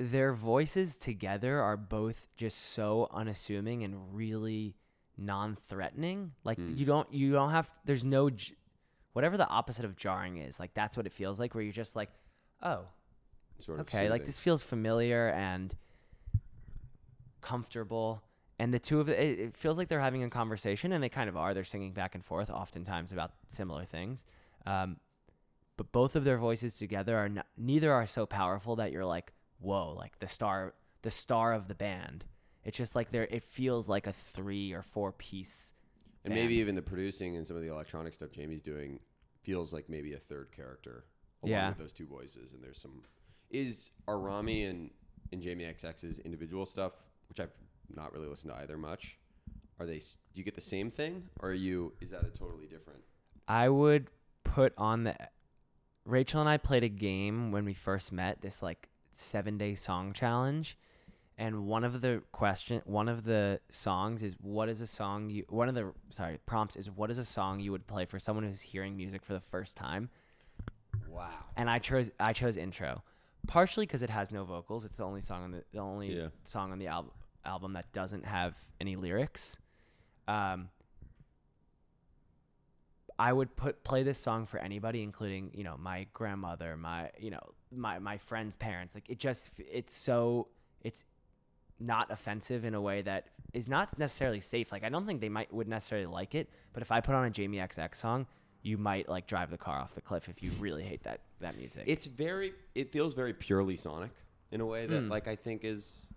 their voices together are both just so unassuming and really non-threatening. Like Hmm. you don't you don't have there's no j- whatever the opposite of jarring is like that's what it feels like where you're just like oh Sort of okay like this feels familiar and comfortable and the two of it, it feels like they're having a conversation and they kind of are they're singing back and forth oftentimes about similar things um, but both of their voices together are not, neither are so powerful that you're like whoa like the star the star of the band it's just like they're it feels like a three or four piece And band. maybe even the producing and some of the electronic stuff Jamie's doing feels like maybe a third character along Yeah. with those two voices. And there's some is Arami and and Jamie XX's individual stuff, which I've not really listened to either much. Are they? s- Do you get the same thing, or are you? Is that a totally different? I would put on the Rachel and I played a game when we first met, this like 7-day song challenge. And one of the question one of the songs is what is a song you one of the sorry, prompts is what is a song you would play for someone who's hearing music for the first time? Wow. And I chose I chose intro. Partially cuz it has no vocals. It's the only song on the the only Yeah. song on the album album that doesn't have any lyrics. Um I would put play this song for anybody, including you know my grandmother, my you know my my friends' parents. Like it just it's so it's not offensive in a way that is not necessarily safe. Like I don't think they might would necessarily like it, but if I put on a Jamie XX song, you might like drive the car off the cliff if you really hate that that music. It's very. It feels very purely Sonic in a way that, Mm. like, I think is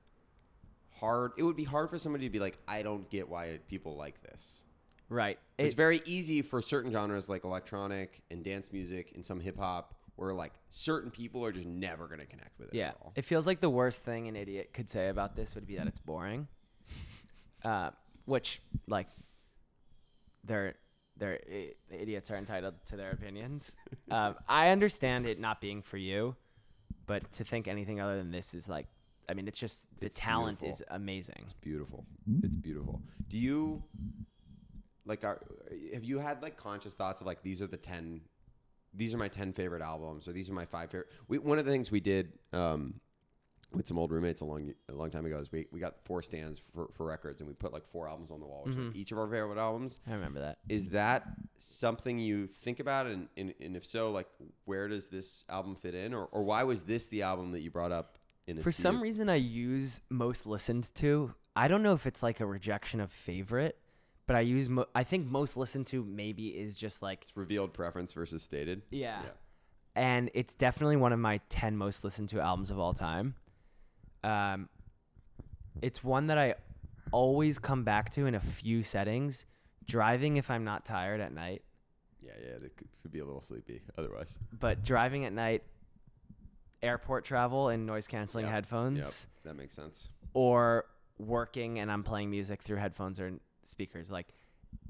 hard. It would be hard for somebody to be like, I don't get why people like this. right. it's It- very easy for certain genres like electronic and dance music and some hip hop, where like certain people are just never gonna connect with it. Yeah, At all. it feels like the worst thing an idiot could say about this would be that it's boring. Uh, which like, they're they're i- idiots are entitled to their opinions. um, I understand it not being for you, but to think anything other than this is like, I mean, it's just the It's talent beautiful. is amazing. It's beautiful. It's beautiful. Do you like? Are, have you had like conscious thoughts of like these are the ten? These are my ten favorite albums, or these are my five favorite. We, one of the things we did um, with some old roommates a long a long time ago is we, we got four stands for, for records, and we put like four albums on the wall, which are Mhm. each of our favorite albums. I remember that. Is that something you think about, and, and, and if so, like where does this album fit in, or, or why was this the album that you brought up? For some of- reason, I use most listened to. I don't know if it's like a rejection of favorite, but I use. Mo- I think most listened to maybe is just like it's revealed preference versus stated. yeah. Yeah. and it's definitely one of my 10 most listened to albums of all time. Um, it's one that I always come back to in a few settings. Driving if I'm not tired at night, Yeah, yeah, it could, could be a little sleepy otherwise. but driving at night, airport travel and noise canceling Yep, headphones, That makes sense. or working and I'm playing music through headphones or speakers. Like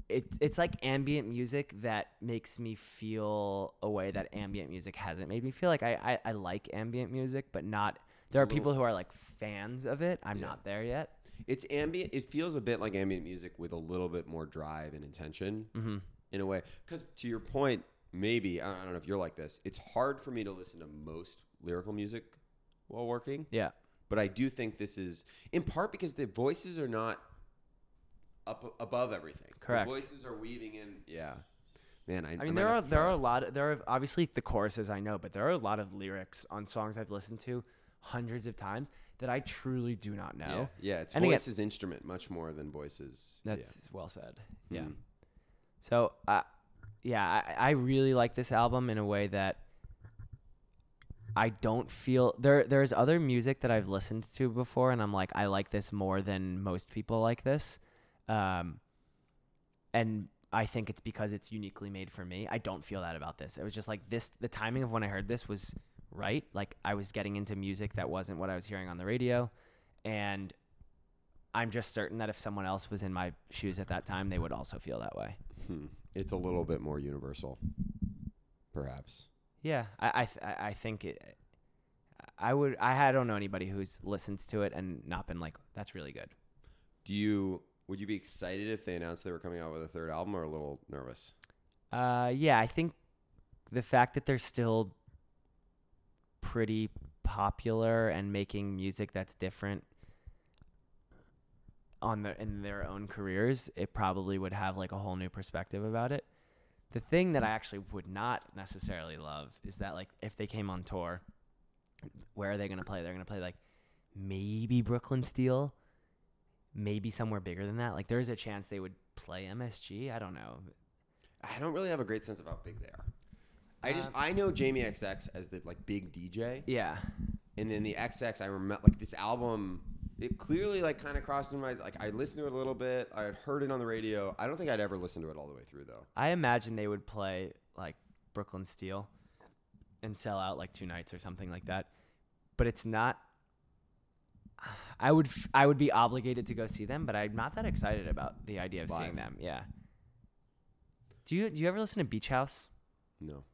it, it's like ambient music that makes me feel a way that ambient music hasn't made me feel. Like I, I, I like ambient music, but not There are people who are like fans of it. I'm Yeah. not there yet. It's ambient. It feels a bit like ambient music with a little bit more drive and intention Mm-hmm. in a way. Because to your point, maybe I don't know if you're like this. It's hard for me to listen to most lyrical music while working, Yeah. but I do think this is in part because the voices are not up above everything. Correct. The voices are weaving in. Yeah, man. I, I mean, there are there are a lot. Of, there are obviously the choruses I know, but there are a lot of lyrics on songs I've listened to hundreds of times that I truly do not know. Yeah, yeah. It's And again- voices instrument much more than voices. yeah. That's well said. Yeah. Mhm. So, uh, yeah, I, I really like this album in a way that I don't feel there. There's other music that I've listened to before, and I'm like, I like this more than most people like this, um, and I think it's because it's uniquely made for me. I don't feel that about this. It was just like this. The timing of when I heard this was right. Like I was getting into music that wasn't what I was hearing on the radio, and I'm just certain that if someone else was in my shoes at that time, they would also feel that way. Hmm. It's a little bit more universal, perhaps. Yeah, I I th- I I think it. I would. I I don't know anybody who's listened to it and not been like, "That's really good." Do you would you be excited if they announced they were coming out with a third album, or a little nervous? Uh, yeah, I think the fact that they're still pretty popular and making music that's different on their in their own careers, it probably would have like a whole new perspective about it. The thing that I actually would not necessarily love is that like if they came on tour, where are they gonna play? They're gonna play like maybe Brooklyn Steel, maybe somewhere bigger than that. Like there's a chance they would play MSG. I don't know. I don't really have a great sense of how big they are. I just Um, I know Jamie XX as the like big DJ, Yeah. and then the XX I remember like this album. It clearly like kind of crossed in my like I listened to it a little bit. I had heard it on the radio. I don't think I'd ever listened to it all the way through though. I imagine they would play like Brooklyn Steel and sell out like two nights or something like that. But it's not. I would f- I would be obligated to go see them, but I'm not that excited about the idea of Live. seeing them. Yeah. Do you do you ever listen to Beach House? No.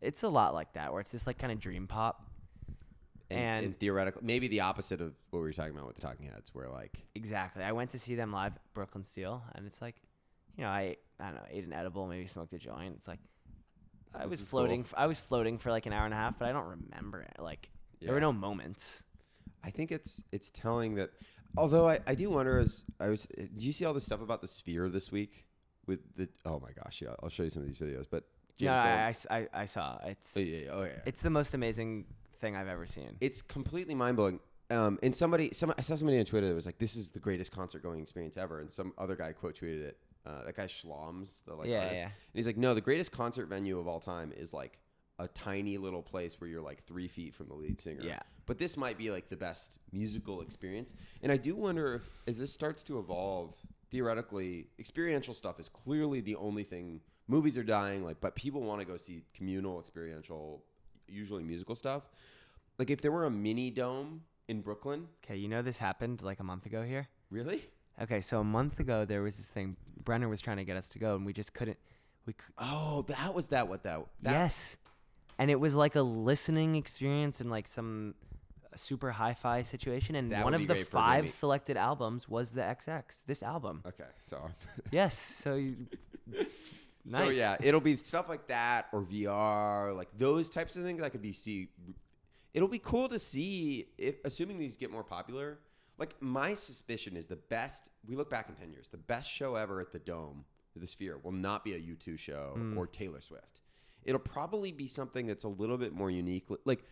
It's a lot like that, where it's this like kind of dream pop. And, And- and theoretically, maybe the opposite of what we were talking about with the Talking Heads, where like Exactly. I went to see them live, at Brooklyn Steel, and it's like, you know, I I don't know, ate an edible, maybe smoked a joint. It's like I was floating. cool. f- I was floating for like an hour and a half, but I don't remember it. Like there were no moments. I think it's it's telling that. Although I, I do wonder as I was, uh, did you see all this stuff about the sphere this week? With the oh my gosh, yeah, I'll show you some of these videos. But James yeah, I, I I- I saw. It's oh, yeah, yeah, oh yeah, it's the most amazing thing I've ever seen. it's completely mind blowing. Um, and somebody, some I saw somebody on Twitter that was like, "This is the greatest concert going experience ever," and some other guy quote tweeted it. Uh, that guy Schlom's the like Yeah, artist, yeah. and he's like, "No, the greatest concert venue of all time is like a tiny little place where you're like three feet from the lead singer." Yeah. But this might be like the best musical experience, and I do wonder if as this starts to evolve, theoretically, experiential stuff is clearly the only thing. Movies are dying, like, but people want to go see communal, experiential, usually musical stuff. Like if there were a mini dome in Brooklyn, Okay, you know this happened like a month ago here. really? Okay, so a month ago there was this thing. Brenner was trying to get us to go, and we just couldn't. We c- Oh, that was that. What that? that yes, and it was like a listening experience and like some uh, super hi-fi situation. And That one would of be the great for five selected albums was the XX. This album. Okay, so yes. So you. So yeah, it'll be stuff like that or VR, like those types of things. I could be see. It'll be cool to see if, assuming these get more popular. Like my suspicion is the best. We look back in ten years, the best show ever at the Dome, the Sphere, will not be a U two show hmm. or Taylor Swift. It'll probably be something that's a little bit more unique. Like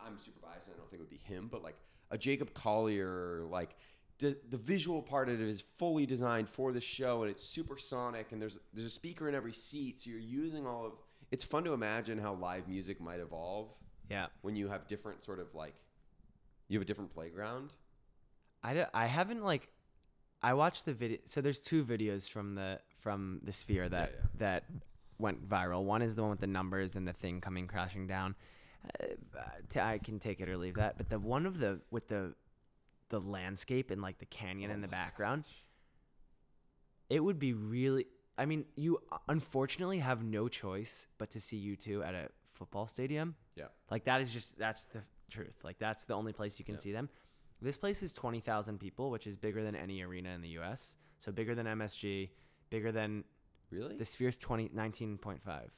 I'm super biased, and I don't think it would be him, but like a Jacob Collier, like the, the visual part of it is fully designed for the show, and it's supersonic, and there's there's a speaker in every seat, so you're using all of. It's fun to imagine how live music might evolve Yeah. when you have different sort of like you have a different playground. I, don't- I haven't like I watched the video so there's two videos from the from the sphere that yeah. that went viral. One is the one with the numbers and the thing coming crashing down. Uh, I can take it or leave that, but the one of the with the the landscape and like the canyon Oh in the background, it would be really I mean, you unfortunately have no choice but to see you two at a football stadium. Yeah. Like that is just that's the truth. Like that's the only place you can Yeah. see them. This place is 20,000 people, which is bigger than any arena in the US. So bigger than MSG, bigger than Really? the Sphere's 20 19.5.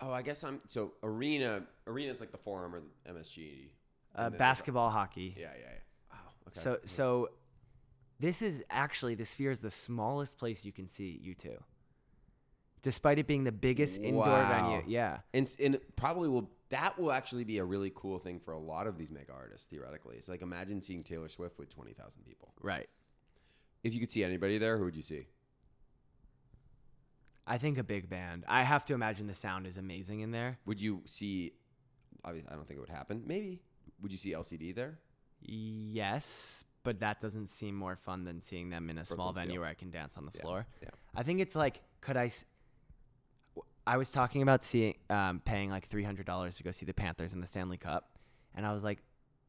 oh, I guess I'm so arena. Arena is like the forum or the MSG. Uh, basketball, hockey. Yeah, yeah, yeah. Okay. So so this is actually the Sphere is the smallest place you can see U2. Despite it being the biggest indoor Wow. venue. Yeah. and and it probably will that will actually be a really cool thing for a lot of these mega artists theoretically. It's like imagine seeing Taylor Swift with twenty thousand people. Right. If you could see anybody there, who would you see? I think a big band. I have to imagine the sound is amazing in there. Would you see? Obviously, I don't think it would happen. Maybe. Would you see LCD there? Yes, but that doesn't seem more fun than seeing them in a small Brooklyn venue Steel. where I can dance on the Yeah, floor. yeah. I think it's like, could I? s- I was talking about seeing, um, paying like three hundred dollars to go see the Panthers in the Stanley Cup, and I was like,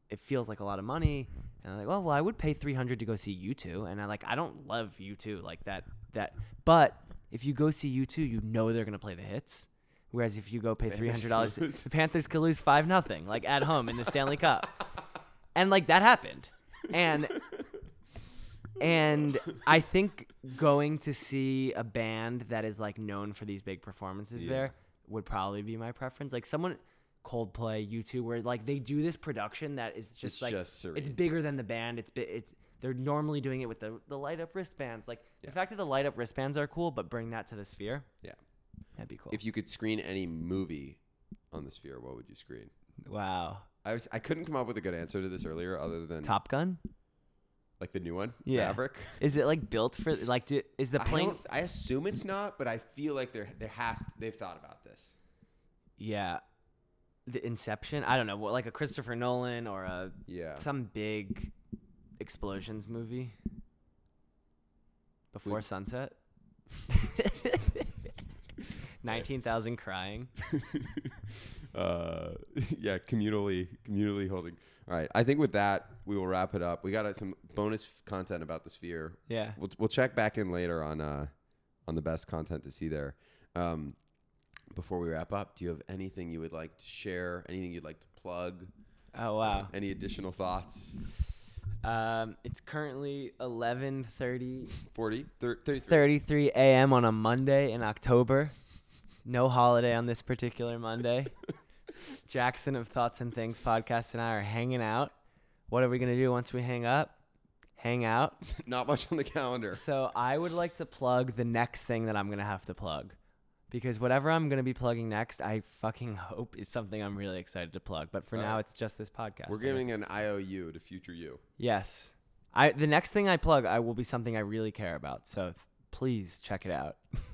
it feels like a lot of money, and I'm like, well, well, I would pay three hundred to go see U2, and I like, I don't love U2 like that, that, but if you go see U2, you know they're gonna play the hits. Whereas if you go pay three Panthers hundred dollars, lose. the Panthers could lose five nothing, like at home in the Stanley Cup, and like that happened, and and I think going to see a band that is like known for these big performances Yeah. there would probably be my preference. Like someone Coldplay, U2, where like they do this production that is just It's like just it's bigger than the band. It's it's they're normally doing it with the the light up wristbands. Like Yeah. the fact that the light up wristbands are cool, but bring that to the sphere, Yeah. that'd be cool. If you could screen any movie on the Sphere, what would you screen? wow, I was I couldn't come up with a good answer to this earlier, other than Top Gun like the new one, Yeah. Maverick. is it like built for like do, is the I, plane? don't- I assume it's not, but I feel like there there has they've thought about this. Yeah, the Inception. I don't know, what, like a Christopher Nolan or a Yeah. some big explosions movie before Would- sunset. Nineteen thousand crying. uh, yeah, communally, communally holding. All right, I think with that we will wrap it up. We got uh, some bonus content about the sphere. Yeah. We'll we'll check back in later on uh on the best content to see there. Um, before we wrap up, do you have anything you would like to share? Anything you'd like to plug? Oh wow. Any additional thoughts? Um, it's currently eleven thirty 40, thir- 33. 33 a.m. on a Monday in October. No holiday on this particular Monday. Jackson of Thoughts and Things podcast and I are hanging out. What are we gonna do once we hang up? Hang out. Not much on the calendar. So I would like to plug the next thing that I'm gonna have to plug, because whatever I'm gonna be plugging next, I fucking hope is something I'm really excited to plug. But for All now, it's just this podcast. We're giving an IOU to future you. yes. I the next thing I plug, I will be something I really care about. So th- please check it out.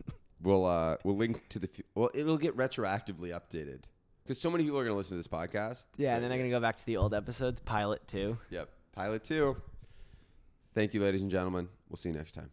We'll uh we'll link to the well it'll get retroactively updated because so many people are gonna listen to this podcast. Yeah, and then I'm gonna go back to the old episodes, pilot two. Yep, pilot two. Thank you, ladies and gentlemen. We'll see you next time.